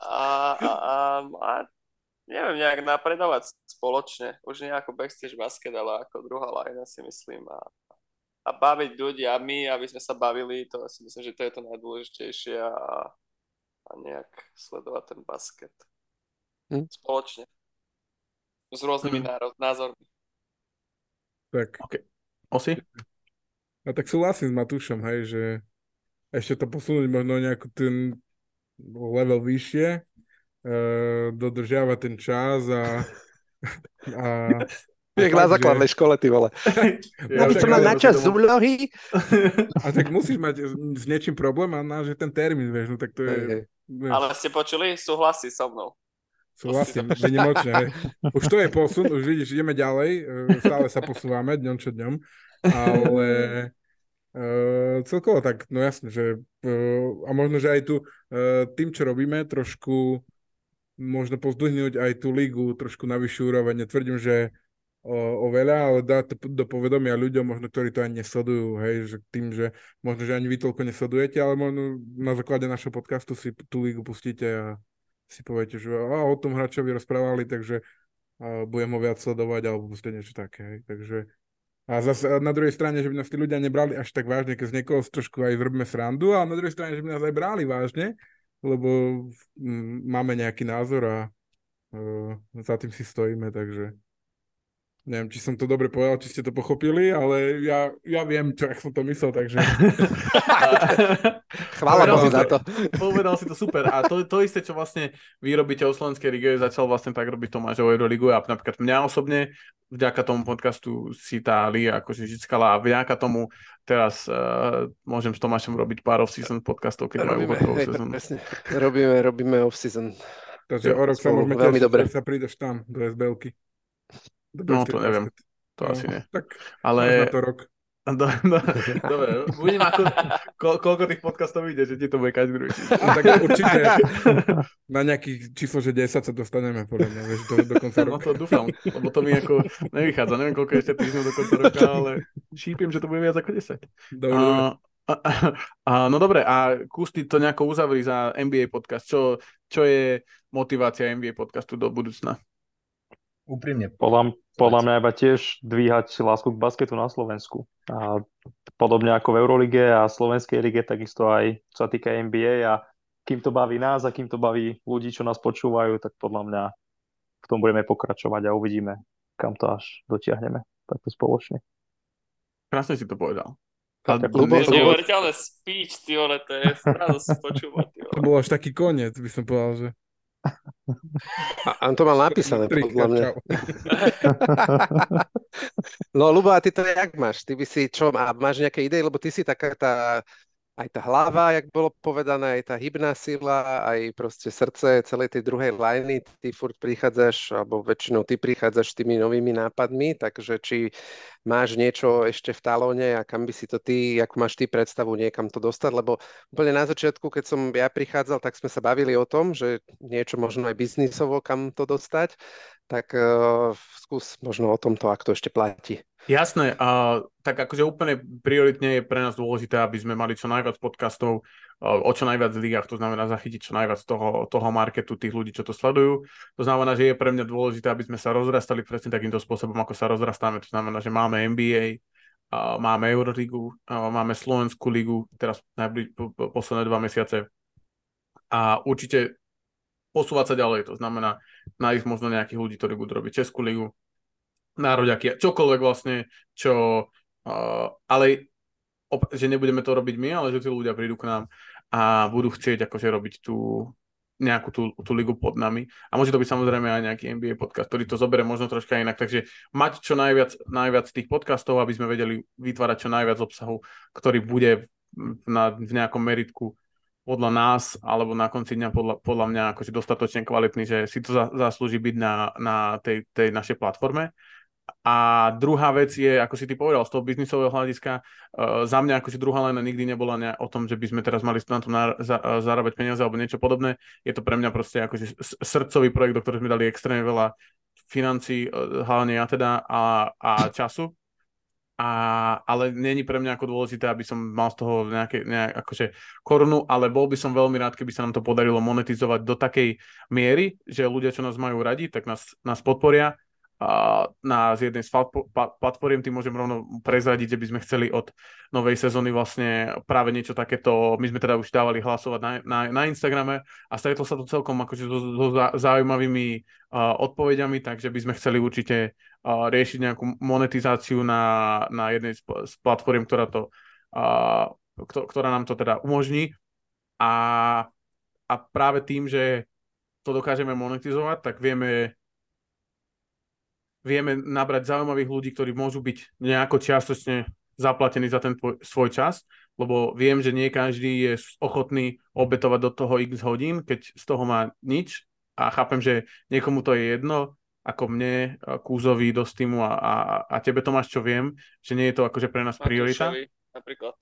A, a, a, a neviem, nejak napredovať spoločne. Už nie ako backstage basket, ale ako druhá lajna si myslím. A, a baviť ľudí a my, aby sme sa bavili, to si myslím, že to je to najdôležitejšie a, a nejak sledovať ten basket. Hm? Spoločne. S rôznymi hm. národ, názormi. Tak. Okay. Osi? No tak súhlasím s Matúšom, hej, že ešte to posunúť možno nejaký ten level vyššie, uh, dodržiavať ten čas a, a [LAUGHS] Jak na základnej že... škole, ty vole. [LAUGHS] Ja, Aby som mal na čas úlohy. [LAUGHS] A tak musíš mať s niečím problém a náš ten termín, vieš, no tak to je... Vieš. Ale ste počuli? Súhlasí so mnou. Súhlasím, vynimočne. Hej. [LAUGHS] Už to je posun, už vidíš, ideme ďalej, e, stále sa posúvame dňom čo dňom, ale Uh, celkovo tak, no jasne, že uh, a možno, že aj tu uh, tým, čo robíme, trošku možno pozdvihnúť aj tú ligu trošku na vyššiu úroveň. Netvrdím, že o, veľa, ale dá to do povedomia ľuďom, možno ktorí to ani nesledujú, hej, že tým, že možno, že ani vy toľko nesledujete, ale možno na základe našho podcastu si tú ligu pustíte a si poviete, že a, o tom hráčovi rozprávali, takže a, budem ho viac sledovať, alebo proste niečo také, hej. Takže a zase na druhej strane, že by nás tí ľudia nebrali až tak vážne, keď z niekoho trošku aj zrobíme srandu, a na druhej strane, že by nás aj brali vážne, lebo m, máme nejaký názor a uh, za tým si stojíme, takže neviem, či som to dobre povedal, či ste to pochopili, ale ja, ja viem, čo ak som to myslel, takže... [LAUGHS] Chvála Bohu za to. Povedal si to super. A to, to isté, čo vlastne vy robíte o Slovenskej lige, začal vlastne tak robiť Tomáš o Euroligu a napríklad mňa osobne vďaka tomu podcastu si tá liga akože žickala a vďaka tomu teraz uh, môžem s Tomášom robiť pár off-season podcastov, keď robíme, majú off-season. Robíme, robíme off-season. Takže o rok sa môžeme tiež, sa prídeš tam do SBLky. No to neviem, to no, asi nie. Tak Ale... na to rok. [LAUGHS] Do, do, dobre, budem ako, ko, koľko tých podcastov ide, že ti to bude každý druhý. A tak určite na nejakých číslo, že 10 sa dostaneme, podľa mňa, vieš, do, do konca roka. No to dúfam, lebo to mi ako nevychádza. Neviem, koľko ešte týždňov do konca roka, ale šípim, že to bude viac ako 10. Dobre, a, a, a, no dobre, a Kusty to nejako uzavri za NBA podcast. Čo, čo je motivácia NBA podcastu do budúcna? Úprimne. Podľa, podľa mňa iba tiež dvíhať lásku k basketu na Slovensku. A podobne ako v Eurolige a Slovenskej lige, takisto aj čo sa týka NBA a kým to baví nás a kým to baví ľudí, čo nás počúvajú, tak podľa mňa v tom budeme pokračovať a uvidíme, kam to až dotiahneme takto spoločne. Krásne si to povedal. Neuveriteľné speech, ty vole, to je srázo počúvať. To bol až taký koniec, by som povedal, že... A on to mal napísané, podľa mňa. [LAUGHS] no, Lubo, a ty to jak máš? Ty by si čo, a máš nejaké idei? Lebo ty si taká tá aj tá hlava, jak bolo povedané, aj tá hybná sila, aj proste srdce celej tej druhej lajny, ty furt prichádzaš, alebo väčšinou ty prichádzaš tými novými nápadmi, takže či máš niečo ešte v talóne a kam by si to ty, ako máš ty predstavu niekam to dostať, lebo úplne na začiatku, keď som ja prichádzal, tak sme sa bavili o tom, že niečo možno aj biznisovo kam to dostať, tak uh, skús možno o tomto, ak to ešte platí. Jasné, a tak akože úplne prioritne je pre nás dôležité, aby sme mali čo najviac podcastov o čo najviac ligách, to znamená zachytiť čo najviac toho, toho marketu tých ľudí, čo to sledujú. To znamená, že je pre mňa dôležité, aby sme sa rozrastali presne takýmto spôsobom, ako sa rozrastáme. To znamená, že máme NBA, máme Euroligu, máme Slovenskú ligu, teraz najbliž, posledné dva mesiace. A určite posúvať sa ďalej, to znamená nájsť možno nejakých ľudí, ktorí budú robiť Českú ligu, nároďaky, čokoľvek vlastne, čo, uh, ale op- že nebudeme to robiť my, ale že tí ľudia prídu k nám a budú chcieť akože robiť tú nejakú tú, tú ligu pod nami. A môže to byť samozrejme aj nejaký NBA podcast, ktorý to zoberie možno troška inak. Takže mať čo najviac, najviac tých podcastov, aby sme vedeli vytvárať čo najviac obsahu, ktorý bude na, v nejakom meritku podľa nás, alebo na konci dňa podľa, podľa mňa akože dostatočne kvalitný, že si to za, zaslúži byť na, na tej, tej našej platforme. A druhá vec je, ako si ty povedal, z toho biznisového hľadiska, uh, za mňa akože druhá lena nikdy nebola ne, o tom, že by sme teraz mali na tom na, za, zarábať peniaze alebo niečo podobné. Je to pre mňa proste akože srdcový projekt, do ktorého sme dali extrémne veľa financí, uh, hlavne ja teda, a, a času. A, ale není pre mňa ako dôležité, aby som mal z toho nejaké, nejak, akože korunu, ale bol by som veľmi rád, keby sa nám to podarilo monetizovať do takej miery, že ľudia, čo nás majú radi, tak nás, nás podporia na z jednej z platform, tým môžem rovno prezradiť, že by sme chceli od novej sezóny vlastne práve niečo takéto, my sme teda už dávali hlasovať na, na, na Instagrame a stretlo sa to celkom akože so, so zaujímavými uh, odpovediami, takže by sme chceli určite uh, riešiť nejakú monetizáciu na, na jednej z, z platform, ktorá, to, uh, ktorá nám to teda umožní. A, a práve tým, že to dokážeme monetizovať, tak vieme vieme nabrať zaujímavých ľudí, ktorí môžu byť nejako čiastočne zaplatení za ten svoj čas, lebo viem, že nie každý je ochotný obetovať do toho x hodín, keď z toho má nič a chápem, že niekomu to je jedno, ako mne, Kúzovi, do Steamu a, a, a tebe Tomáš, čo viem, že nie je to akože pre nás priorita. napríklad.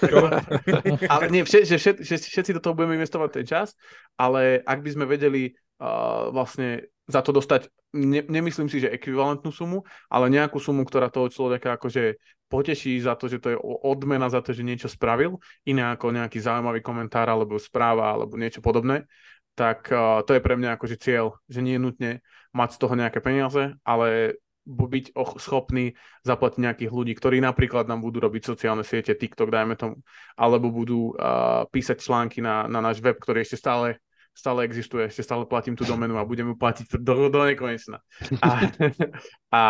Dobre. [LAUGHS] ale nie, všet, že všet, že všetci do toho budeme investovať ten čas, ale ak by sme vedeli uh, vlastne za to dostať, ne, nemyslím si, že ekvivalentnú sumu, ale nejakú sumu, ktorá toho človeka akože poteší za to, že to je odmena za to, že niečo spravil, iné ako nejaký zaujímavý komentár alebo správa alebo niečo podobné, tak uh, to je pre mňa akože cieľ, že nie je nutne mať z toho nejaké peniaze, ale byť schopný zaplatiť nejakých ľudí, ktorí napríklad nám budú robiť sociálne siete, TikTok, dajme tomu, alebo budú uh, písať články na, na náš web, ktorý ešte stále stále existuje, ešte stále platím tú domenu a budem ju platiť do, do nekonečna. A, [LAUGHS] a,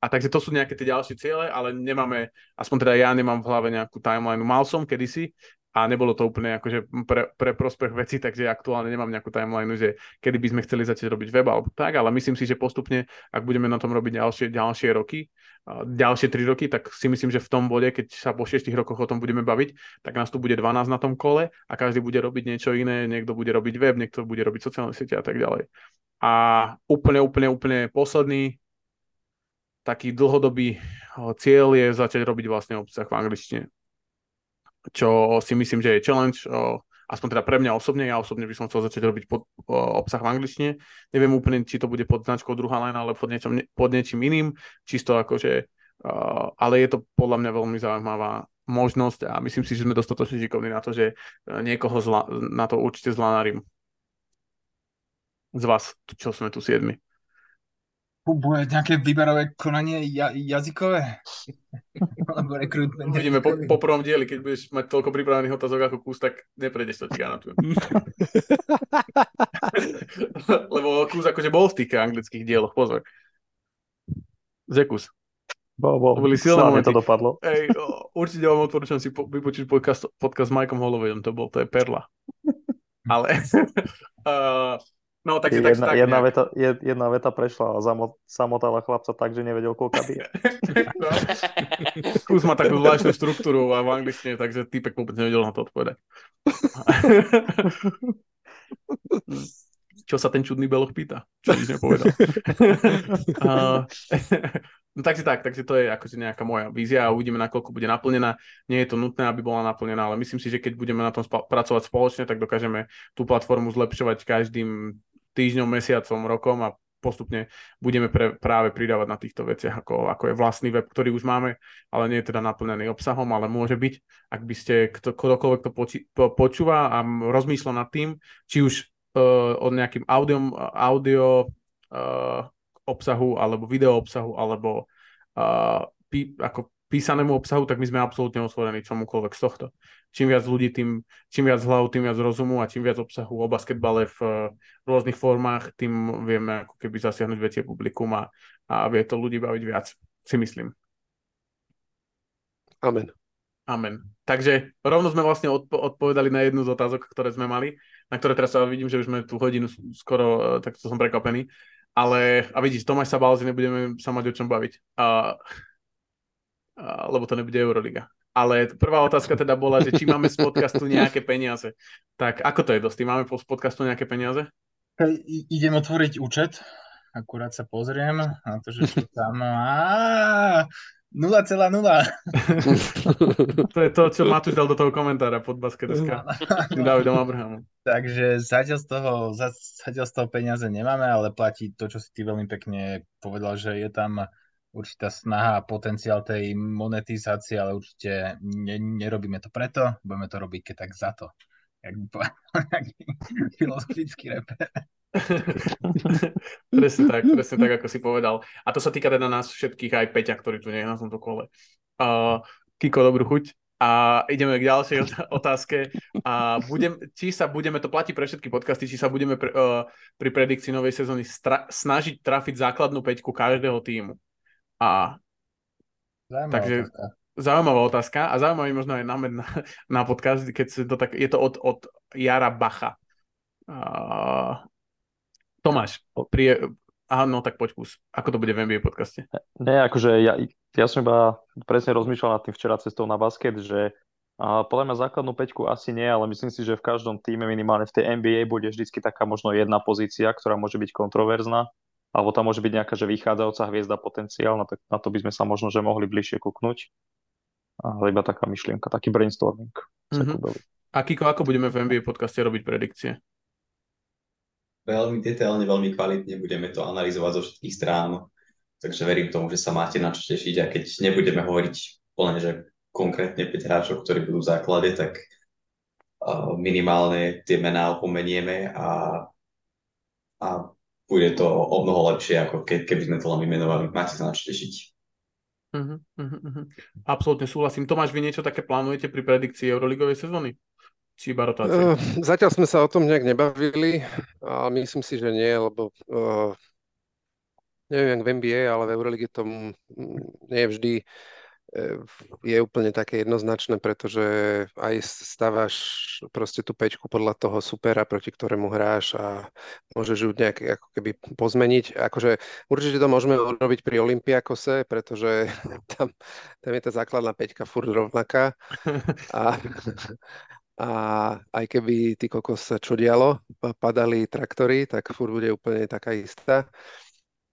a takže to sú nejaké tie ďalšie ciele, ale nemáme, aspoň teda ja nemám v hlave nejakú timeline. Mal som kedysi, a nebolo to úplne akože pre, pre prospech veci, takže aktuálne nemám nejakú timeline, že kedy by sme chceli začať robiť web alebo tak, ale myslím si, že postupne, ak budeme na tom robiť ďalšie, ďalšie roky, ďalšie 3 roky, tak si myslím, že v tom bode, keď sa po 6 rokoch o tom budeme baviť, tak nás tu bude 12 na tom kole a každý bude robiť niečo iné, niekto bude robiť web, niekto bude robiť sociálne siete a tak ďalej. A úplne, úplne, úplne posledný taký dlhodobý cieľ je začať robiť vlastne obsah v angličtine čo si myslím, že je challenge, aspoň teda pre mňa osobne, ja osobne by som chcel začať robiť pod, obsah v angličtine. Neviem úplne, či to bude pod značkou druhá line, ale pod, niečom, pod niečím iným, čisto akože, ale je to podľa mňa veľmi zaujímavá možnosť a myslím si, že sme dostatočne šikovní na to, že e, niekoho zla, na to určite zlanarím. Z vás, čo sme tu siedmi. Bude nejaké výberové konanie ja- jazykové? [LAUGHS] Alebo rekrutment? Uvidíme po, po prvom dieli, keď budeš mať toľko pripravených otázok ako kus, tak neprejdeš to, ti garantujem. [LAUGHS] Lebo kus akože bol v tých anglických dieloch, pozor. Že kus. Bol, bol. To boli silné momenty. to dopadlo. Ej, určite vám odporúčam si po, vypočuť podcast, podcast s Mikeom Hollowayom, to bol, to je perla. [LAUGHS] Ale uh, No, takže, jedna, tak, jedna, veta, jedna veta prešla a samotala chlapca tak, že nevedel, koľka bije. [LAUGHS] no. Kus má takú zvláštnu štruktúru a v angličtine, takže týpek vôbec nevedel na to odpovedať. Čo sa ten čudný beloch pýta? Čo nič nepovedal. uh, no takže tak, takže to je akože nejaká moja vízia a uvidíme, nakoľko bude naplnená. Nie je to nutné, aby bola naplnená, ale myslím si, že keď budeme na tom spa- pracovať spoločne, tak dokážeme tú platformu zlepšovať každým týždňom, mesiacom, rokom a postupne budeme pre, práve pridávať na týchto veciach, ako, ako je vlastný web, ktorý už máme, ale nie je teda naplnený obsahom, ale môže byť, ak by ste kto, ktokoľvek to poči, po, počúva a rozmýšľa nad tým, či už uh, o nejakým audio, audio uh, obsahu, alebo video obsahu, alebo uh, pí, ako písanému obsahu, tak my sme absolútne otvorení čomukoľvek z tohto čím viac ľudí, tým, čím viac hlav, tým viac rozumu a čím viac obsahu o basketbale v uh, rôznych formách, tým vieme ako keby zasiahnuť väčšie publikum a, a vie to ľudí baviť viac, si myslím. Amen. Amen. Takže rovno sme vlastne odpo- odpovedali na jednu z otázok, ktoré sme mali, na ktoré teraz vidím, že už sme tú hodinu skoro, uh, tak to som prekvapený. Ale, a vidíš, Tomáš sa bál, že nebudeme sa mať o čom baviť. Uh, lebo to nebude Euroliga. Ale prvá otázka teda bola, že či máme z podcastu nejaké peniaze. Tak ako to je, Dosti? Máme z podcastu nejaké peniaze? Idem otvoriť účet. Akurát sa pozriem na to, že čo tam... Á, 0,0. [LAUGHS] to je to, čo Matúš dal do toho komentára pod basket.sk. Davidom Abrahamom. Takže zatiaľ z, toho, zatiaľ z toho peniaze nemáme, ale platí to, čo si ty veľmi pekne povedal, že je tam určitá snaha a potenciál tej monetizácie, ale určite ne, nerobíme to preto, budeme to robiť keď tak za to. Jak by povedal [LAUGHS] filozofický reper. [LAUGHS] presne tak, presne tak, ako si povedal. A to sa týka teda nás všetkých, aj Peťa, ktorý tu nie je na tomto kole. Uh, Kiko, dobrú chuť. A ideme k ďalšej otázke. A budem, či sa budeme, to platí pre všetky podcasty, či sa budeme pre, uh, pri predikcii novej sezóny stra- snažiť trafiť základnú peťku každého týmu. A Zaujímavá takže otázka. zaujímavá otázka a zaujímavý možno aj námed na, na podcast, keď si to tak, je to od, od Jara Bacha. Uh, Tomáš, pri, áno, tak poď kus. Ako to bude v NBA podcaste? Nie, akože ja, ja som iba presne rozmýšľal nad tým včera cestou na basket, že a podľa mňa základnú peťku asi nie, ale myslím si, že v každom týme minimálne v tej NBA bude vždycky taká možno jedna pozícia, ktorá môže byť kontroverzná, alebo tam môže byť nejaká, že vychádzajúca hviezda potenciál, na to, na to by sme sa možno, že mohli bližšie kúknúť. Ale iba taká myšlienka, taký brainstorming. Mhm. A Kiko, ako budeme v NBA podcaste robiť predikcie? Veľmi detailne, veľmi kvalitne budeme to analyzovať zo všetkých strán. Takže verím tomu, že sa máte na čo tešiť a keď nebudeme hovoriť plne, že konkrétne 5 hráčov, ktorí budú v základe, tak uh, minimálne tie mená opomenieme a, a bude to o mnoho lepšie, ako ke, keby sme to len vymenovali. Máte sa na čo tešiť. Uh-huh, uh-huh. Absolútne súhlasím. Tomáš, vy niečo také plánujete pri predikcii Euroligovej sezóny? Či iba rotácie? Uh, zatiaľ sme sa o tom nejak nebavili, ale myslím si, že nie, lebo uh, neviem, jak v NBA, ale v Eurolige to nie je vždy je úplne také jednoznačné, pretože aj stávaš proste tú peťku podľa toho supera, proti ktorému hráš a môžeš ju nejak ako keby pozmeniť. Akože určite to môžeme urobiť pri Olympiakose, pretože [LAUGHS] tam, tam je tá základná peťka furt rovnaká. A, [LAUGHS] a aj keby ty kokos sa čo dialo, padali traktory, tak furt bude úplne taká istá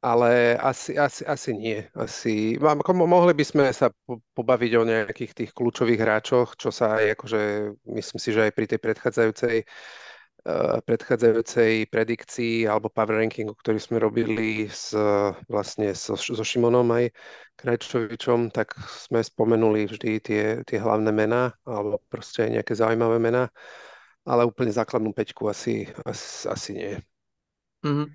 ale asi, asi, asi nie. Asi, mohli by sme sa pobaviť o nejakých tých kľúčových hráčoch, čo sa aj akože, myslím si, že aj pri tej predchádzajúcej uh, predchádzajúcej predikcii alebo power rankingu, ktorý sme robili s, vlastne so, so Šimonom aj Krajčovičom, tak sme spomenuli vždy tie, tie hlavné mená alebo proste nejaké zaujímavé mená, ale úplne základnú peťku asi, asi, asi nie. Mm-hmm.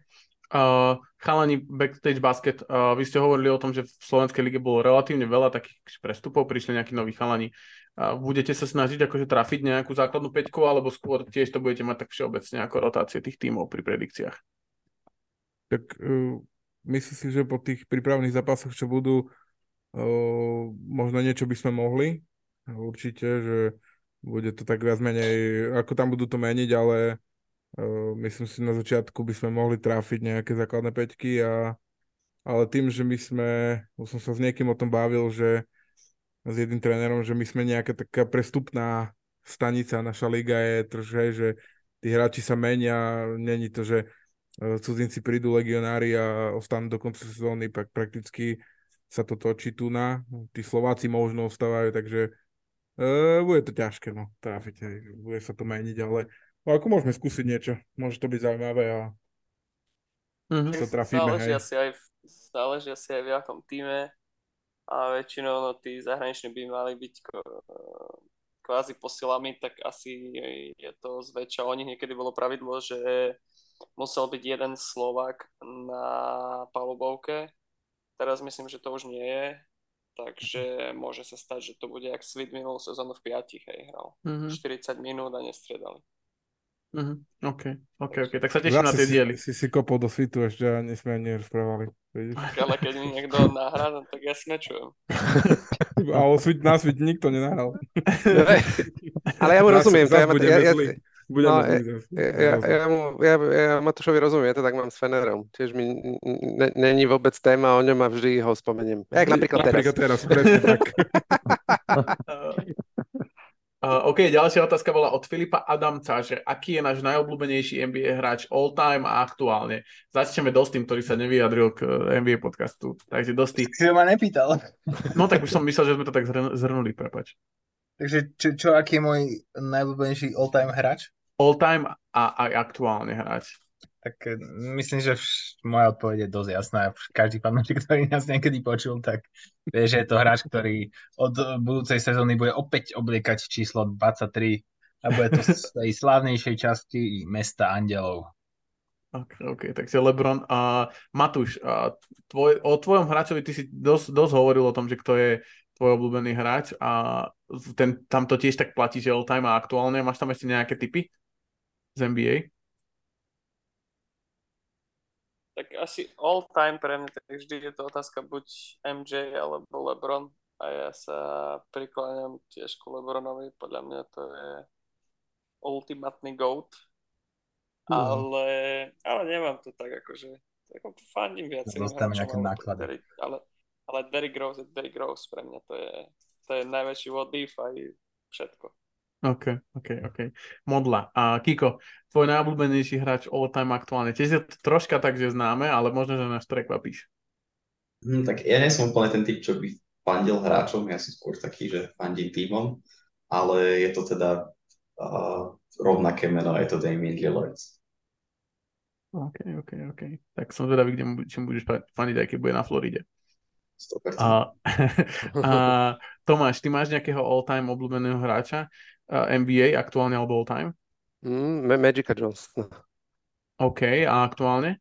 Uh, chalani Backstage Basket, uh, vy ste hovorili o tom, že v Slovenskej lige bolo relatívne veľa takých prestupov, prišli nejakí noví chalani. Uh, budete sa snažiť akože trafiť nejakú základnú peťku, alebo skôr tiež to budete mať tak všeobecne ako rotácie tých tímov pri predikciách? Tak uh, myslím si, že po tých prípravných zápasoch, čo budú, uh, možno niečo by sme mohli. Určite, že bude to tak viac menej, ako tam budú to meniť, ale myslím si, na začiatku by sme mohli trafiť nejaké základné peťky, a, ale tým, že my sme, už som sa s niekým o tom bavil, že s jedným trénerom, že my sme nejaká taká prestupná stanica, naša liga je trošku, že tí hráči sa menia, není to, že e, cudzinci prídu legionári a ostanú do konca sezóny, pak prakticky sa to točí tu na, tí Slováci možno ostávajú, takže uh, bude to ťažké, no, trafiť, bude sa to meniť, ale No ako môžeme skúsiť niečo, môže to byť zaujímavé a mm-hmm. sa trafíme. Záleží asi, aj v, záleží asi aj v jakom týme a väčšinou no, tí zahraniční by mali byť kvázi posilami, tak asi je to zväčša. O nich niekedy bolo pravidlo, že musel byť jeden Slovak na palubovke. Teraz myslím, že to už nie je. Takže môže sa stať, že to bude jak Svit minulú sezónu v piatich, hej, hral. Mm-hmm. 40 minút a nestredali. Uh-huh. OK, OK, OK, tak sa teším Zase na tie diely. Si, si, si kopol do svitu ešte a sme ani nerozprávali. [LAUGHS] Ale keď mi niekto nahrá, tak ja smečujem. [LAUGHS] a o svit, na svit nikto nenahral. Ale ja mu rozumiem. Zas, zas ja, ja, Budeme no, ja, ja, ja, mu, ja, ja Matúšovi rozumiem, ja to tak mám s Fenerom. Tiež mi není vôbec téma o ňom a vždy ho spomeniem. Jak napríklad, napríklad teraz. teraz presne tak. [LAUGHS] Uh, OK, ďalšia otázka bola od Filipa Adamca, že aký je náš najobľúbenejší NBA hráč all time a aktuálne. Začneme Dostým, ktorý sa nevyjadril k eh, NBA podcastu. Takže Dostý. Si ma nepýtal. No tak už som myslel, že sme to tak zhrnuli, prepač. Takže čo, čo aký je môj najobľúbenejší all time hráč? All time a, a aktuálne hráč. Tak eh, myslím, že moja odpoveď je dosť jasná. Každý fanúšik, ktorý nás niekedy počul, tak vie, že je to hráč, ktorý od budúcej sezóny bude opäť obliekať číslo 23 a bude to z tej slávnejšej časti mesta Andelov. OK, OK, takže Lebron. A Matúš, a tvoj, o tvojom hráčovi ty si dosť, dosť hovoril o tom, že kto je tvoj obľúbený hráč a ten, tam to tiež tak platí, že all time a aktuálne. Máš tam ešte nejaké typy z NBA? Tak asi all time pre mňa, tak vždy je to otázka buď MJ alebo LeBron a ja sa prikláňam tiež ku LeBronovi, podľa mňa to je ultimátny GOAT, mm. ale, ale nemám to tak akože, ako fandím viacerým hráčom, nejaké náklady. ale, ale Derrick Rose je Derrick Rose, pre mňa to je, to je najväčší what if aj všetko. OK, OK, OK. Modla. A Kiko, tvoj najobľúbenejší hráč all time aktuálne. Tiež je to troška tak, že známe, ale možno, že nás prekvapíš. Hm, tak ja nie som úplne ten typ, čo by fandil hráčom, ja som skôr taký, že fandím týmom, ale je to teda uh, rovnaké meno, je to Damien Lillard. OK, OK, OK. Tak som zvedavý, kde mu, čím budeš fandiť, aj keď bude na Floride. 100%. A, [LAUGHS] a Tomáš, ty máš nejakého all-time obľúbeného hráča? Uh, NBA aktuálne alebo all time? Mm, Magica Johnson. OK, a aktuálne?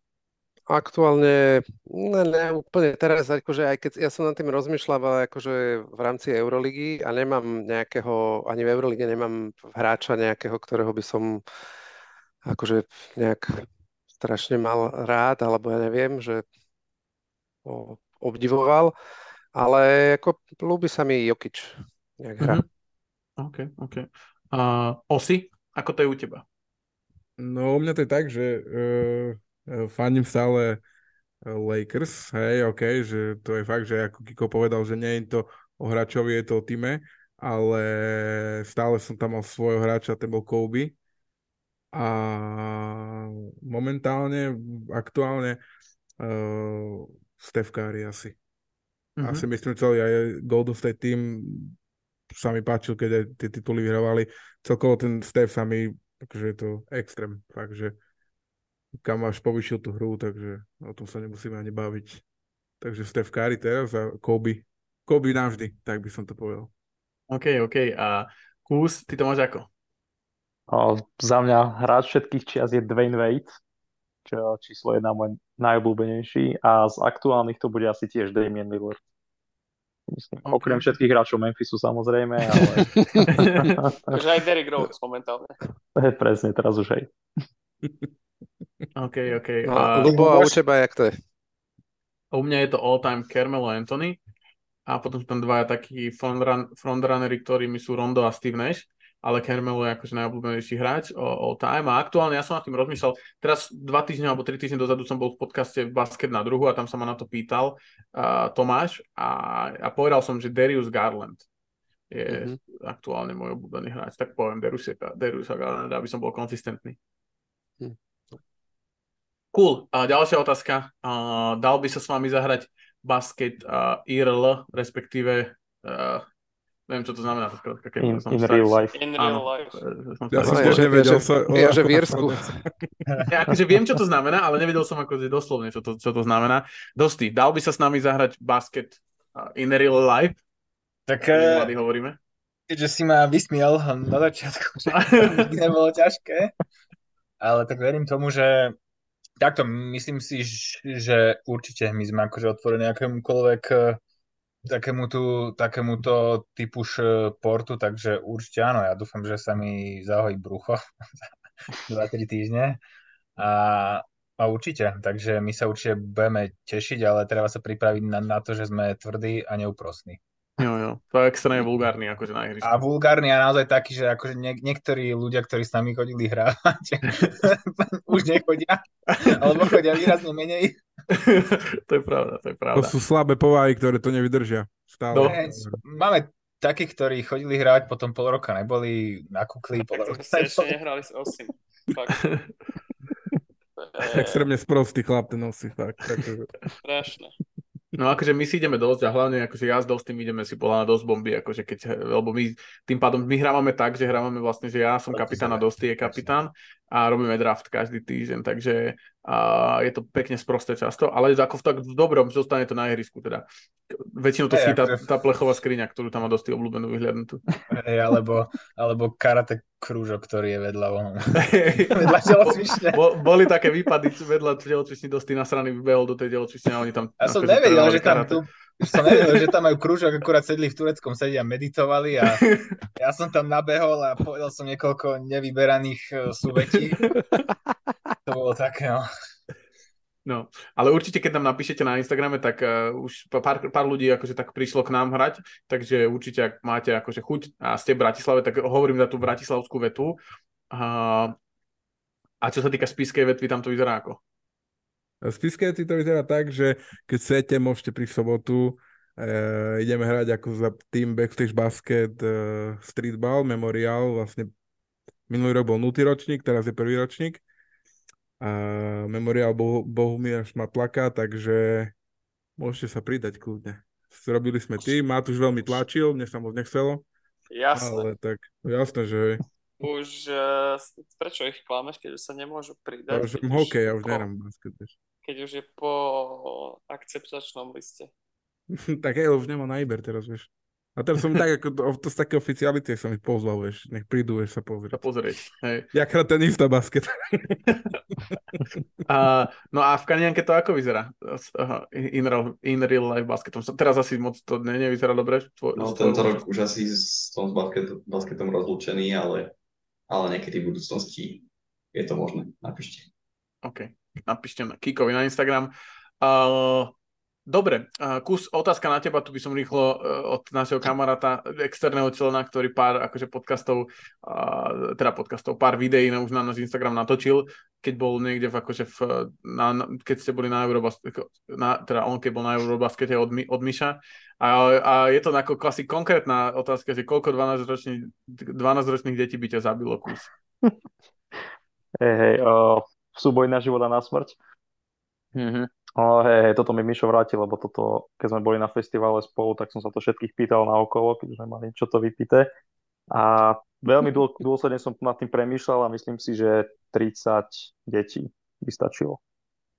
Aktuálne, ne, ne, úplne teraz, akože aj keď ja som nad tým rozmýšľal akože v rámci Euroligy a nemám nejakého, ani v Eurolige nemám hráča nejakého, ktorého by som akože nejak strašne mal rád, alebo ja neviem, že obdivoval, ale ako ľúbi sa mi Jokič, nejak hra. Mm-hmm. OK, OK. Uh, Osi, ako to je u teba? No u mňa to je tak, že uh, fandím stále Lakers, hej, OK, že to je fakt, že ako Kiko povedal, že nie je to o hráčovi, je to o týme, ale stále som tam mal svojho hráča, ten bol Kobe. A momentálne, aktuálne uh, Steph Curry asi. Mm-hmm. Asi myslím celý aj Golden State team sa mi páčil, keď aj tie tituly vyhrávali. Celkovo ten Steph sa mi, takže je to extrém, fakt, že kam až povyšil tú hru, takže o tom sa nemusíme ani baviť. Takže Steph Curry teraz a Kobe. Kobe navždy, tak by som to povedal. OK, OK. A Kus, ty to máš ako? O, za mňa hráč všetkých čias je Dwayne Wade, čo číslo jedna môj najobľúbenejší a z aktuálnych to bude asi tiež Damien Lillard. Myslím, okay. Okrem všetkých hráčov Memphisu samozrejme, ale... [LAUGHS] Takže aj Derrick Rose momentálne. [LAUGHS] Presne, teraz už aj. OK, OK. No, a Lubo, a u teba jak to je? U mňa je to all-time Carmelo Anthony a potom sú tam dvaja takí frontrunnery, ktorými sú Rondo a Steve Nash ale Carmelo je akože najobľúbenejší hráč all time a aktuálne ja som nad tým rozmýšľal, teraz dva týždne alebo tri týždne dozadu som bol v podcaste Basket na druhu a tam sa ma na to pýtal uh, Tomáš a, a povedal som, že Darius Garland je mm-hmm. aktuálne môj obľúbený hráč, tak poviem Darius, Darius Garland, aby som bol konzistentný. Mm. Cool. A ďalšia otázka. Uh, dal by sa s vami zahrať basket uh, IRL, respektíve uh, Neviem, čo to znamená. Keď in, in real life. In real life. Ja som tiež nevedel. Ja, že v Jersku. [LAUGHS] Ja akože viem, čo to znamená, ale nevedel som akože doslovne, čo to, čo to znamená. Dosti, dal by sa s nami zahrať basket in real life? Tak uh, hovoríme. Keďže si ma vysmiel na začiatku, [LAUGHS] že to [LAUGHS] nebolo ťažké, ale tak verím tomu, že takto myslím si, že určite my sme akože otvorení akémukoľvek takémuto, takémuto typu športu, takže určite áno, ja dúfam, že sa mi zahojí brucho [LAUGHS] 2-3 týždne a, a určite, takže my sa určite budeme tešiť, ale treba sa pripraviť na, na to, že sme tvrdí a neúprostní. Jo, jo, to je extrémne vulgárny akože na ihrisku. A vulgárny a naozaj taký, že akože niek- niektorí ľudia, ktorí s nami chodili hrávať, [LAUGHS] už nechodia, alebo chodia výrazne menej. To je pravda, to je pravda. To sú slabé povahy, ktoré to nevydržia. Stále. No. Máme takí, ktorí chodili hrať, potom pol roka neboli, nakúkli, pol roka ste ešte nehrali s Osim. Fakt. Extrémne sprostý chlap ten. Takže... Strašné. No akože my si ideme dosť a hlavne akože ja s Dostým ideme si podľa dosť bomby, akože keď, lebo my tým pádom my hrávame tak, že hrávame vlastne, že ja som kapitán a Dostý je kapitán a robíme draft každý týždeň, takže a je to pekne sprosté často, ale ako v tak v dobrom zostane to na ihrisku teda. Väčšinou to hey, akože... tá plechová skriňa, ktorú tam má Dostý obľúbenú vyhľadnutú. Hey, alebo, alebo karate krúžok, ktorý je vedľa onom. vedľa telocvične. Bo, boli také výpady vedľa telocvične Dostý na strany vybehol do tej telocvične a oni tam... Ja som nevedel, že tam tu som nevedel, že tam majú krúžok, akurát sedli v tureckom sedi a meditovali a [LAUGHS] ja som tam nabehol a povedal som niekoľko nevyberaných uh, súvetí. Bolo také, no. No, ale určite, keď nám napíšete na Instagrame, tak uh, už pár, pár ľudí akože tak prišlo k nám hrať, takže určite, ak máte akože chuť a ste v Bratislave, tak hovorím za tú bratislavskú vetu. Uh, a čo sa týka spískej vetvy, tam to vyzerá ako? Spiske to vyzerá tak, že keď chcete, môžete v sobotu. E, ideme hrať ako za tým Backstage Basket e, Streetball Memorial. Vlastne minulý rok bol 0. ročník, teraz je prvý ročník. A Memorial Boh, Bohumír Šmatlaka, takže môžete sa pridať kľudne. Robili sme tým, Matúš veľmi tlačil, mne sa moc nechcelo. Jasné. Ale tak, jasné, že už uh, prečo ich klameš, keď už sa nemôžu pridať? Ja už hokej, ja už nerám basket keď už je po akceptačnom liste. [LAUGHS] tak hej, už nemá na Iber teraz, vieš. A teraz som tak, ako to, to z také oficiality som ich pozval, vieš, nech prídu, vieš sa pozrieť. Sa pozrieť, hej. Jakrát ten istá basket. [LAUGHS] a, no a v Kanianke to ako vyzerá? In, real, in real life basketom. Teraz asi moc to ne, nevyzerá dobre? Tvoj, no tento rok už asi s tom basket, basketom rozlúčený, ale, ale niekedy v budúcnosti je to možné. Napíšte. OK napíšte na Kikovi na Instagram. Uh, dobre, kus, otázka na teba, tu by som rýchlo uh, od našeho kamaráta, externého člena, ktorý pár akože podcastov, teda podcastov, pár videí na, už na náš Instagram natočil, keď bol niekde v, akože v, na, keď ste boli na Eurobaskete, na, teda on keď bol na Eurobaskete od, od Miša. A, a je to ako asi konkrétna otázka, že koľko 12-ročných 12 detí by ťa zabilo kus? [LAUGHS] Hej, hej, uh, súboj na život a na smrť. Mm-hmm. Ale hej, hej, toto mi Mišo vrátil, lebo toto, keď sme boli na festivale spolu, tak som sa to všetkých pýtal na okolo, keď sme mali čo to vypité. A veľmi dôsledne som nad tým premýšľal a myslím si, že 30 detí by stačilo.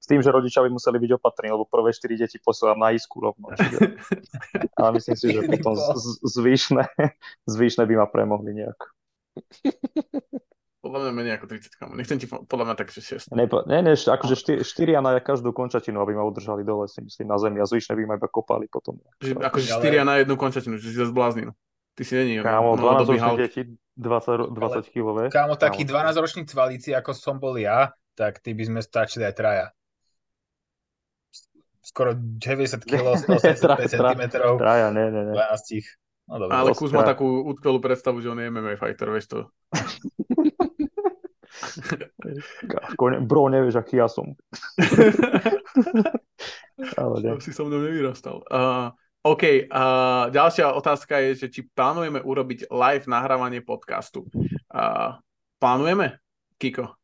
S tým, že rodičia by museli byť opatrní, lebo prvé 4 deti posielam na isku rovno. Čiže... [LAUGHS] Ale myslím si, že potom zvyšné, zvyšné by ma premohli nejak. [LAUGHS] Podľa mňa menej ako 30 km. Nechcem ti podľa mňa tak, že 6. Ne, ne, ne akože 4, 4 na každú končatinu, aby ma udržali dole, si myslím, na zemi a zvyšné by ma iba kopali potom. Že, akože 4 ale... na jednu končatinu, že si sa zbláznil. Ty si není. Kámo, 12 ročných detí, 20, 20 kilové. Kámo, taký 12 ročný cvalíci, ako som bol ja, tak ty by sme stačili aj traja. Skoro 90 kg, 185 cm. Traja, ne, ne, ne. 12. No, dobre, Ale Kus má takú útkelú predstavu, že on je MMA fighter, vieš to. [LAUGHS] Bro, nevieš, aký ja som. [LAUGHS] Ale ne. si so mnou nevyrastal. Uh, OK, uh, ďalšia otázka je, že či plánujeme urobiť live nahrávanie podcastu. Uh, plánujeme, Kiko?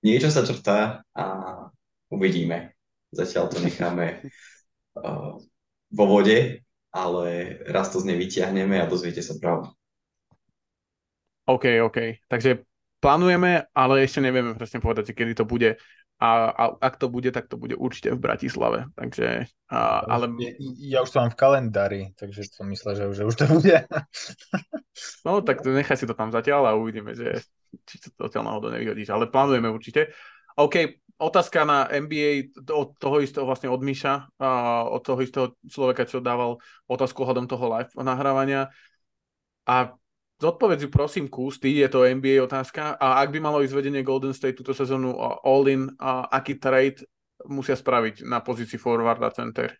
Niečo sa črtá a uvidíme. Zatiaľ to necháme uh, vo vode, ale raz to z nej vyťahneme a dozviete sa pravdu. OK, OK. Takže plánujeme, ale ešte nevieme presne povedať, kedy to bude. A, a ak to bude, tak to bude určite v Bratislave. Takže, a, ale... Ja, ja už to mám v kalendári, takže som myslel, že, že už to bude. [LAUGHS] no, tak nechaj si to tam zatiaľ a uvidíme, že či to zatiaľ náhodou nevyhodíš. Ale plánujeme určite. OK, otázka na NBA od toho istého vlastne od Miša, a od toho istého človeka, čo dával otázku ohľadom toho live nahrávania. A Zodpovedz ju prosím Kústy, je to NBA otázka. A ak by malo ísť vedenie Golden State túto sezónu all-in, aký trade musia spraviť na pozícii forward a center?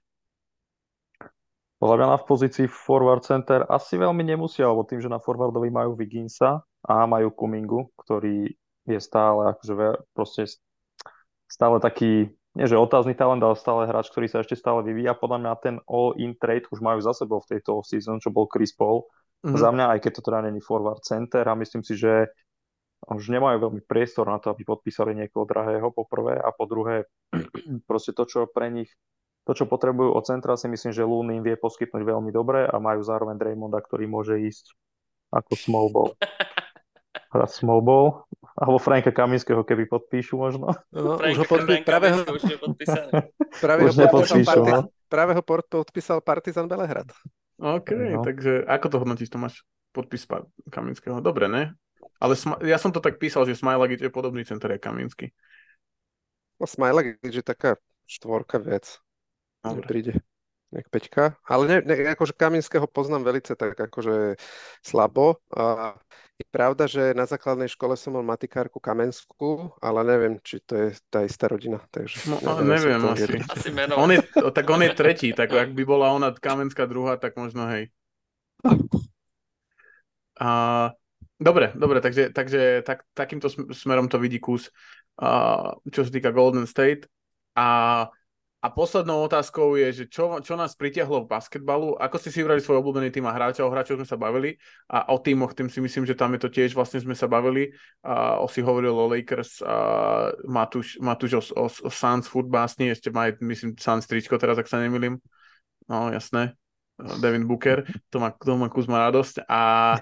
Podľa mňa na pozícii forward center asi veľmi nemusia, lebo tým, že na forwardovi majú Viginsa a majú Kumingu, ktorý je stále akože proste stále taký nie že otázny talent, ale stále hráč, ktorý sa ešte stále vyvíja. Podľa mňa ten all-in trade už majú za sebou v tejto off-season, čo bol Chris Paul. Mm-hmm. Za mňa, aj keď to teda není forward center a myslím si, že už nemajú veľmi priestor na to, aby podpísali niekoho drahého po prvé a po druhé [CLEARS THROAT] proste to, čo pre nich to, čo potrebujú od centra, si myslím, že Looney im vie poskytnúť veľmi dobre a majú zároveň Draymonda, ktorý môže ísť ako small ball. [LAUGHS] Hrať small ball. Alebo Franka Kaminského, keby podpíšu možno. No, už ho podpí... práve ho... Už [LAUGHS] práve ho podpísal, party... no? práve ho podpísal Partizan Belehrad. OK, no. takže ako to hodnotíš, Tomáš? Podpis Kaminského. Dobre, ne? Ale sm- ja som to tak písal, že Smilak je podobný center je Kaminsky. No Smilak je taká štvorka vec. Dobre. príde nejak Peťka. Ale ne, ne, akože Kaminského poznám velice tak akože slabo. A je pravda, že na základnej škole som mal matikárku Kamenskú, ale neviem, či to je tá istá rodina. Takže no, neviem, neviem asi. asi on je, tak on je tretí, tak ak by bola ona Kamenská druhá, tak možno hej. A, dobre, dobre, takže, takže tak, takýmto smerom to vidí kus, a, čo sa týka Golden State. A a poslednou otázkou je, že čo, čo nás pritiahlo v basketbalu, ako ste si vybrali svoj obľúbený tým a hráča, o hráčov sme sa bavili a o týmoch, tým si myslím, že tam je to tiež vlastne sme sa bavili. A o si hovoril o Lakers, a Matúš, Matúš o, o, o Suns futbásni, ešte má, myslím, Suns tričko teraz, ak sa nemýlim. No, jasné. Devin Booker, to má, to má kus má radosť. A,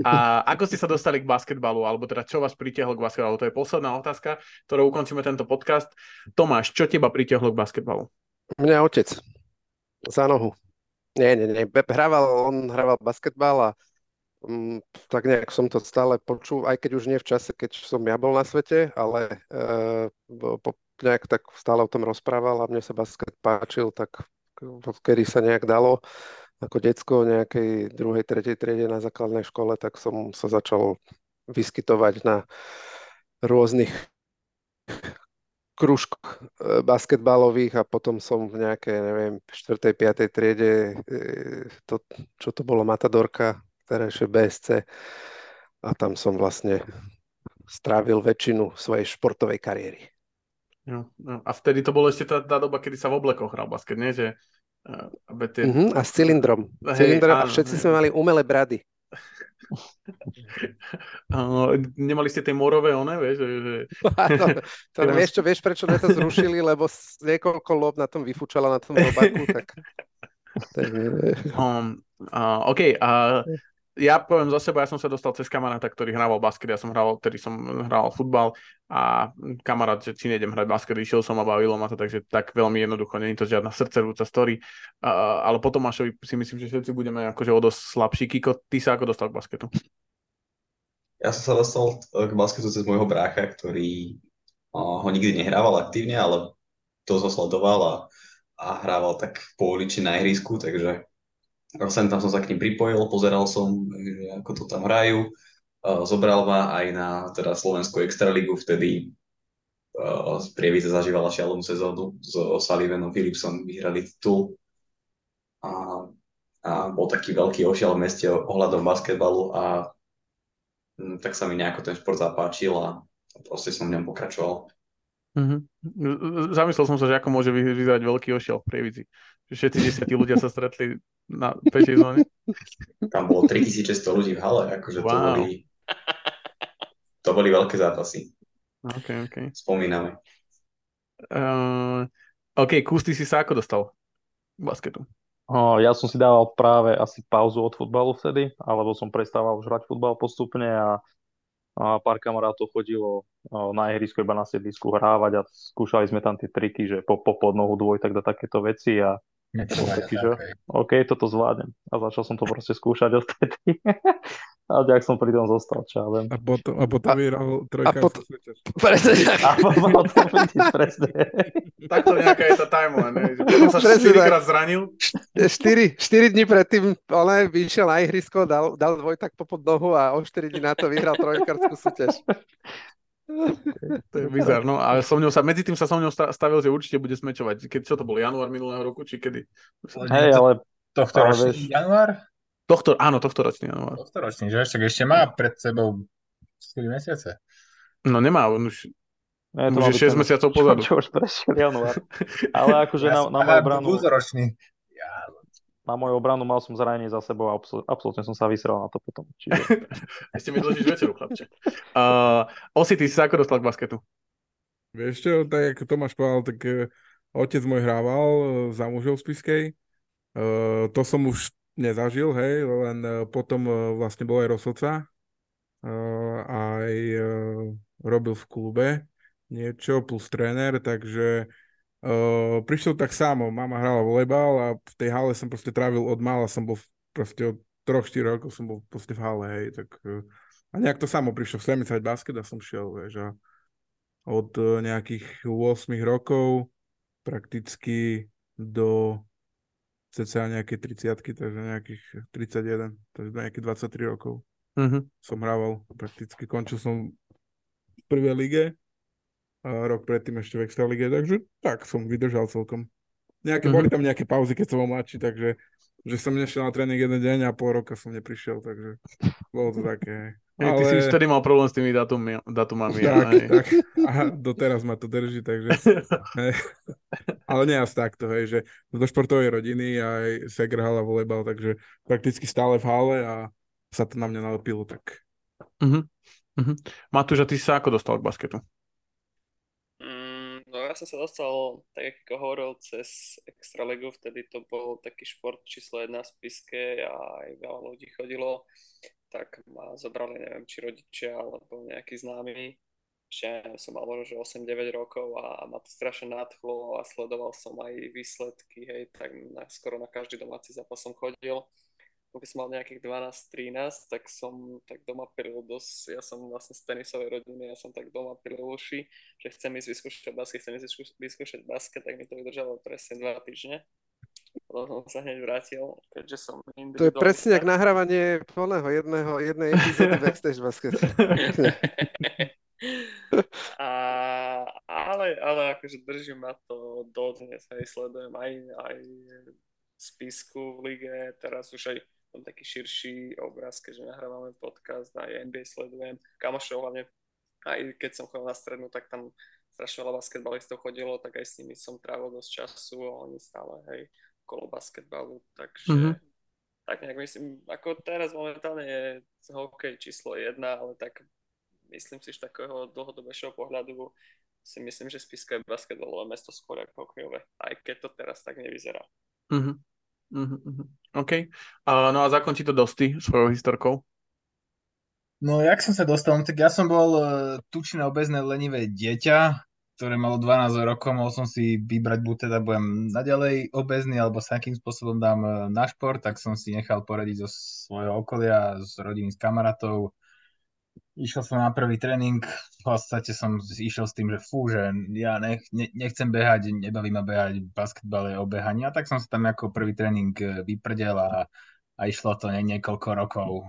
a ako ste sa dostali k basketbalu, alebo teda čo vás pritiahlo k basketbalu? To je posledná otázka, ktorou ukončíme tento podcast. Tomáš, čo teba pritiahlo k basketbalu? Mňa otec. Za nohu. Nie, nie, nie. Hrával, on hrával basketbal a um, tak nejak som to stále počul, aj keď už nie v čase, keď som ja bol na svete, ale uh, po, nejak tak stále o tom rozprával a mne sa basket páčil, tak kedy sa nejak dalo. Ako decko v nejakej druhej, tretej triede na základnej škole, tak som sa začal vyskytovať na rôznych kružk e, basketbalových a potom som v nejakej, neviem, 4. 5. triede, e, to, čo to bolo, Matadorka, terajšie BSC a tam som vlastne strávil väčšinu svojej športovej kariéry. Jo, jo. A vtedy to bolo ešte tá, tá doba, kedy sa v oblekoch hral basket, nie? Že, aby tie... uh-huh, a s cylindrom. Hej, cylindrom áno, a všetci hej. sme mali umelé brady. [LAUGHS] uh, nemali ste tie morové one, vieš? Že, že... [LAUGHS] Áno, to, to vieš, čo, vieš, prečo sme to zrušili, lebo niekoľko lob na tom vyfúčala na tom robaku, tak... [LAUGHS] um, uh, OK, uh, ja poviem za seba, ja som sa dostal cez kamaráta, ktorý hrával basket, ja som hral, ktorý som hral futbal a kamarát, že či nejdem hrať basket, išiel som a bavilo ma to, takže tak veľmi jednoducho, je to žiadna srdcervúca story, uh, ale potom Tomášovi si myslím, že všetci budeme akože o dosť slabší. Kiko, ty sa ako dostal k basketu? Ja som sa dostal k basketu cez môjho brácha, ktorý uh, ho nikdy nehrával aktívne, ale to zosledoval a, a hrával tak po uliči na ihrisku, takže Sem tam som sa k ním pripojil, pozeral som, ako to tam hrajú. Zobral ma aj na teda Slovenskú extraligu, vtedy z Prievidze zažívala šialenú sezónu s Sullivanom Philipsom, vyhrali titul. A, a bol taký veľký ošial v meste ohľadom basketbalu a hm, tak sa mi nejako ten šport zapáčil a proste som v ňom pokračoval. Mm-hmm. Zamyslel som sa, že ako môže vyzerať veľký ošiel v Prievidzi. Všetci desiatí ľudia sa stretli na pešej zóne. Tam bolo 3600 ľudí v hale, akože wow. to boli to boli veľké zápasy. OK, OK. Spomíname. Uh, OK, Kus, ty si sa ako dostal k basketu? Uh, ja som si dával práve asi pauzu od futbalu vtedy, alebo som prestával už hrať futbal postupne a a pár kamarátov chodilo na ihrisko iba na sedlisku hrávať a skúšali sme tam tie triky, že po, po podnohu dvoj, tak do takéto veci a taký, že OK, toto zvládnem. A začal som to proste skúšať [LAUGHS] odtedy. a tak som pri tom zostal, čo ja viem. A potom, a potom vyhral trojka. A potom, [LAUGHS] presne. A potom presne. Takto nejaká je tá timeline, ne? Že potom sa 4 krát zranil. 4, 4 dní predtým ale vyšiel na ihrisko, dal, dal dvojtak po podnohu a o 4 dní na to vyhral trojkarskú súťaž. [LAUGHS] To je bizar, no a som ňou sa, medzi tým sa som ňou stavil, že určite bude smečovať. Keď, čo to bol, január minulého roku, či kedy? Hej, ale... Tohto ale ročný vieš... január? Tohto, áno, tohto ročný január. Tohto ročný, že ešte, ešte má pred sebou 4 mesiace. No nemá, on už Nie, to Už je byť 6 ten- mesiacov [LAUGHS] čo, pozadu. čo už prešiel január. Ale akože Ja na, na moju aha, obranu, Budúcoročný. Na moju obranu mal som zranenie za sebou a absol- absolútne som sa vysral na to potom. Čiže [LAUGHS] Ešte mi dlžíš večeru, chlapče. Uh, Osi, ty si sa ako dostal k basketu? Vieš čo, tak ako Tomáš povedal, tak eh, otec môj hrával eh, za mužov v Spiskej. Eh, to som už nezažil, hej, len potom eh, vlastne bol aj rozhodca. Eh, aj eh, robil v klube niečo, plus tréner, takže eh, prišiel tak samo. Mama hrala volejbal a v tej hale som proste trávil od mála, som bol proste od 3-4 rokov som bol proste v hale, hej, tak eh, a nejak to samo prišlo, chcem hrať basket a som šiel, vieš, a od eh, nejakých 8 rokov prakticky do cca nejaké 30 takže nejakých 31, takže do nejakých 23 rokov Uh-huh. som hrával prakticky. Končil som v prvej lige rok predtým ešte v extra lige, takže tak som vydržal celkom. Nejaké, Mhm. boli tam nejaké pauzy, keď som bol mladší, takže že som nešiel na tréning jeden deň a pol roka som neprišiel, takže bolo to také. Hej, ty si už vtedy mal problém s tými datummi, datumami. tak, hej. tak. A doteraz ma to drží, takže... [LAUGHS] Ale nie asi takto, hej, že do športovej rodiny aj Seger hala volejbal, takže prakticky stále v hale a sa to na mňa nalepilo, tak Uh-huh. Uh-huh. Matúš, a ty sa ako dostal k basketu? No ja som sa dostal, tak ako hovoril, cez Extraligu, vtedy to bol taký šport číslo jedna v Spiske a aj veľa ľudí chodilo, tak ma zobrali, neviem, či rodičia alebo nejakí známi, že som mal možno, že 8-9 rokov a ma to strašne nadchlo a sledoval som aj výsledky, hej, tak na, skoro na každý domáci zápas som chodil keď som mal nejakých 12-13, tak som tak doma pilil dosť, ja som vlastne z tenisovej rodiny, ja som tak doma pilil uši, že chcem ísť vyskúšať basket, chcem ísť vyskúšať, basket, tak mi to vydržalo presne dva týždne. Potom som sa hneď vrátil, keďže som To je presne jak nahrávanie plného jedného, jednej epizódy [LAUGHS] Backstage Basket. A, ale, ale akože držím ma to dodnes, hej, sledujem aj, aj spisku v lige, teraz už aj mám taký širší obraz, keďže nahrávame podcast, aj NBA sledujem, kamošov hlavne, aj keď som chodil na strednú, tak tam strašne veľa basketbalistov chodilo, tak aj s nimi som trávil dosť času a oni stále, hej, kolo basketbalu, takže Mhm. tak nejak myslím, ako teraz momentálne je hokej číslo jedna, ale tak myslím si, že takého dlhodobejšieho pohľadu si myslím, že Spiska je basketbalové mesto skôr ako hokejové, aj keď to teraz tak nevyzerá. Uh-huh. Uh-huh. OK. Uh, no a zakončí to Dosty svojou historkou. No, jak som sa dostal? No, tak ja som bol uh, tučné, obezné, lenivé dieťa, ktoré malo 12 rokov, mohol som si vybrať, buď teda budem naďalej obezný, alebo sa akým spôsobom dám uh, na šport, tak som si nechal poradiť zo svojho okolia, z rodiny, z kamarátov. Išiel som na prvý tréning, v podstate som išiel s tým, že fú, že ja nech, ne, nechcem behať, nebaví ma behať, basketbal je o behaní. A tak som sa tam ako prvý tréning uh, vyprdel a, a išlo to nie, niekoľko rokov.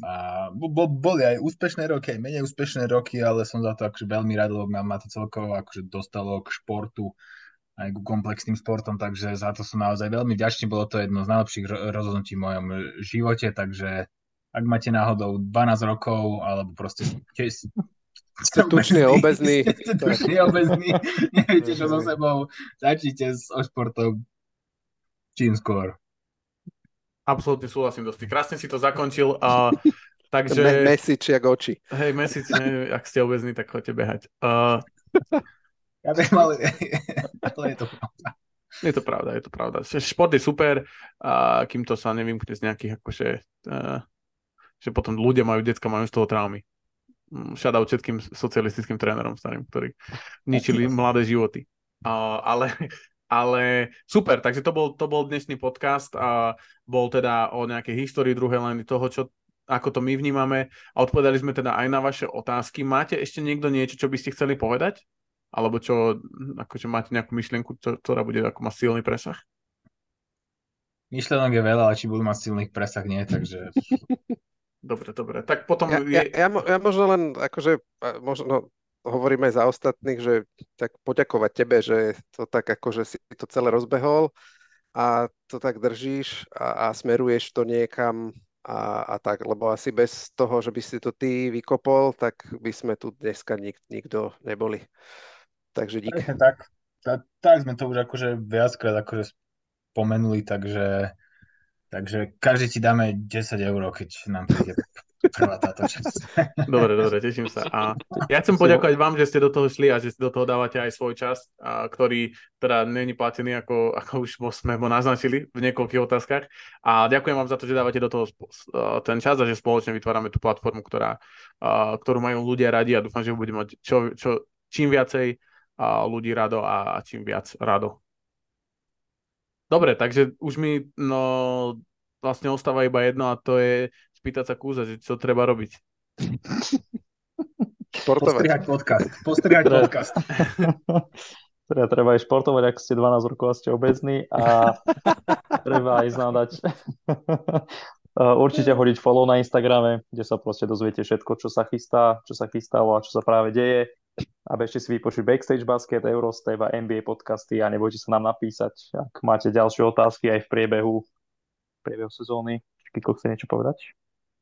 A bo, boli aj úspešné roky, aj menej úspešné roky, ale som za to akože veľmi rád, lebo ma, ma to celkovo akože dostalo k športu, aj ku komplexným športom, takže za to som naozaj veľmi vďačný. Bolo to jedno z najlepších rozhodnutí v mojom živote, takže ak máte náhodou 12 rokov, alebo proste ste, ste tučný a obezný. [LAUGHS] Ste a obezný, neviete čo so sebou, začnite s o športom čím skôr. Absolútne súhlasím dosť. Krásne si to zakončil. Uh, [LAUGHS] takže... Me- message jak oči. Hej, ne, ak ste obezní, tak choďte behať. Uh, ja viem, ale, ale je to pravda. Je to pravda, je to pravda. Šport je super, a kým to sa nevymkne z nejakých akože, uh, že potom ľudia majú, decka majú z toho traumy. Shoutout všetkým socialistickým trénerom starým, ktorí ničili [LAUGHS] mladé životy. Uh, ale, ale super, takže to bol, to bol dnešný podcast a bol teda o nejakej histórii druhej len toho, čo, ako to my vnímame a odpovedali sme teda aj na vaše otázky. Máte ešte niekto niečo, čo by ste chceli povedať? Alebo čo, akože máte nejakú myšlienku, ktorá bude ako má silný presah? Myšlenok je veľa, ale či budú mať silných presah, nie, takže... Dobre, dobre. Tak potom... Ja, je... ja, ja, ja možno len, akože, možno hovorím aj za ostatných, že tak poďakovať tebe, že to tak akože si to celé rozbehol a to tak držíš a, a smeruješ to niekam a, a tak, lebo asi bez toho, že by si to ty vykopol, tak by sme tu dneska nik, nikto neboli. Takže dík. Tak, tak, tak sme to už akože viackrát akože spomenuli, takže, takže každý ti dáme 10 eur, keď nám príde prvá táto časť. [LAUGHS] Dobre, dobre, teším sa. A ja chcem poďakovať vám, že ste do toho šli a že ste do toho dávate aj svoj čas, a ktorý teda není platený, ako, ako už sme ho naznačili v niekoľkých otázkach. A ďakujem vám za to, že dávate do toho ten čas a že spoločne vytvárame tú platformu, ktorá, ktorú majú ľudia radi a dúfam, že bude mať čo, čo, čím viacej ľudí rado a čím viac rado. Dobre, takže už mi no, vlastne ostáva iba jedno a to je spýtať sa Kúza, že čo treba robiť. Športovať. Postrihať podcast. Postrihať [LAUGHS] podcast. Teda treba aj športovať, ak ste 12 rokov a ste obezní a treba aj nám dať [LAUGHS] určite hodiť follow na Instagrame, kde sa proste dozviete všetko, čo sa chystá, čo sa chystalo a čo sa práve deje. A bežte si vypočuť Backstage Basket, Eurostep a NBA podcasty a nebojte sa nám napísať, ak máte ďalšie otázky aj v priebehu, v priebehu sezóny. Kiko chce niečo povedať?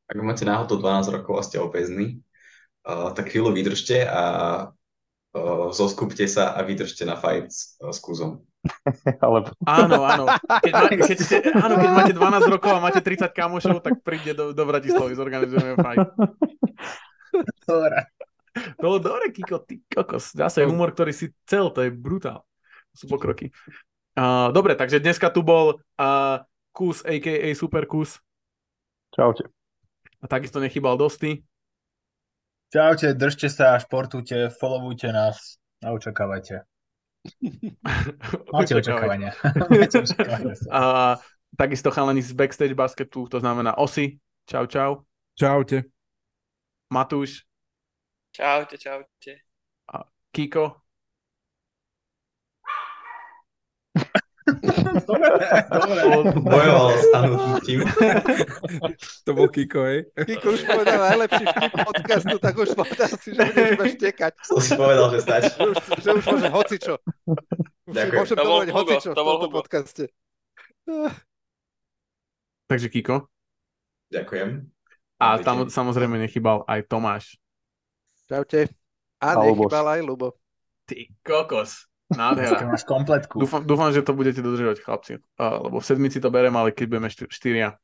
ak máte náhodou 12 rokov a ste obezní, uh, tak chvíľu vydržte a uh, zoskupte sa a vydržte na fight s, uh, s kúzom. [LAUGHS] Alebo... Áno, áno. Keď, má, keď, ste, áno, keď máte 12 rokov a máte 30 kamošov, tak príde do, do Bratislavy, zorganizujeme fight. Dobre. To [LAUGHS] bolo dobre, Kiko, ty kokos. Zase humor, ktorý si cel, to je brutál. To sú pokroky. Uh, dobre, takže dneska tu bol uh, Kus, a.k.a. Super Kus. Čaute. A takisto nechybal Dosty. Čaute, držte sa, športujte, followujte nás a očakávajte. [LAUGHS] Máte očakávania. [LAUGHS] Máte očakávania. A takisto chalani z Backstage Basketu, to znamená Osy. Čau, čau. Čaute. Matúš. Čaute, čaute. A Kiko. Bojoval s tanutím. To bol Kiko, hej? Kiko už povedal najlepší vtip podcastu, tak už povedal si, že budeš iba štekať. Som si povedal, že stačí. Že už, že už môžem hocičo. Ďakujem. môžem To Hugo, hocičo v to bol tomto podcaste. Takže Kiko. Ďakujem. A tam samozrejme nechybal aj Tomáš. Čaute. A nechybal aj Lubo. Ty kokos. Nádhera. máš kompletku. Dúfam, dúfam, že to budete dodržovať, chlapci. Uh, lebo v sedmici to berem, ale keď budeme šty- štyria,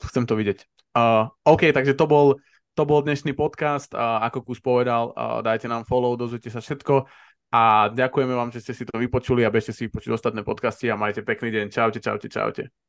chcem to vidieť. Uh, OK, takže to bol, to bol dnešný podcast. Uh, ako Kus povedal, uh, dajte nám follow, dozviete sa všetko. A ďakujeme vám, že ste si to vypočuli a bežte si vypočuť ostatné podcasty a majte pekný deň. Čaute, čaute, čaute.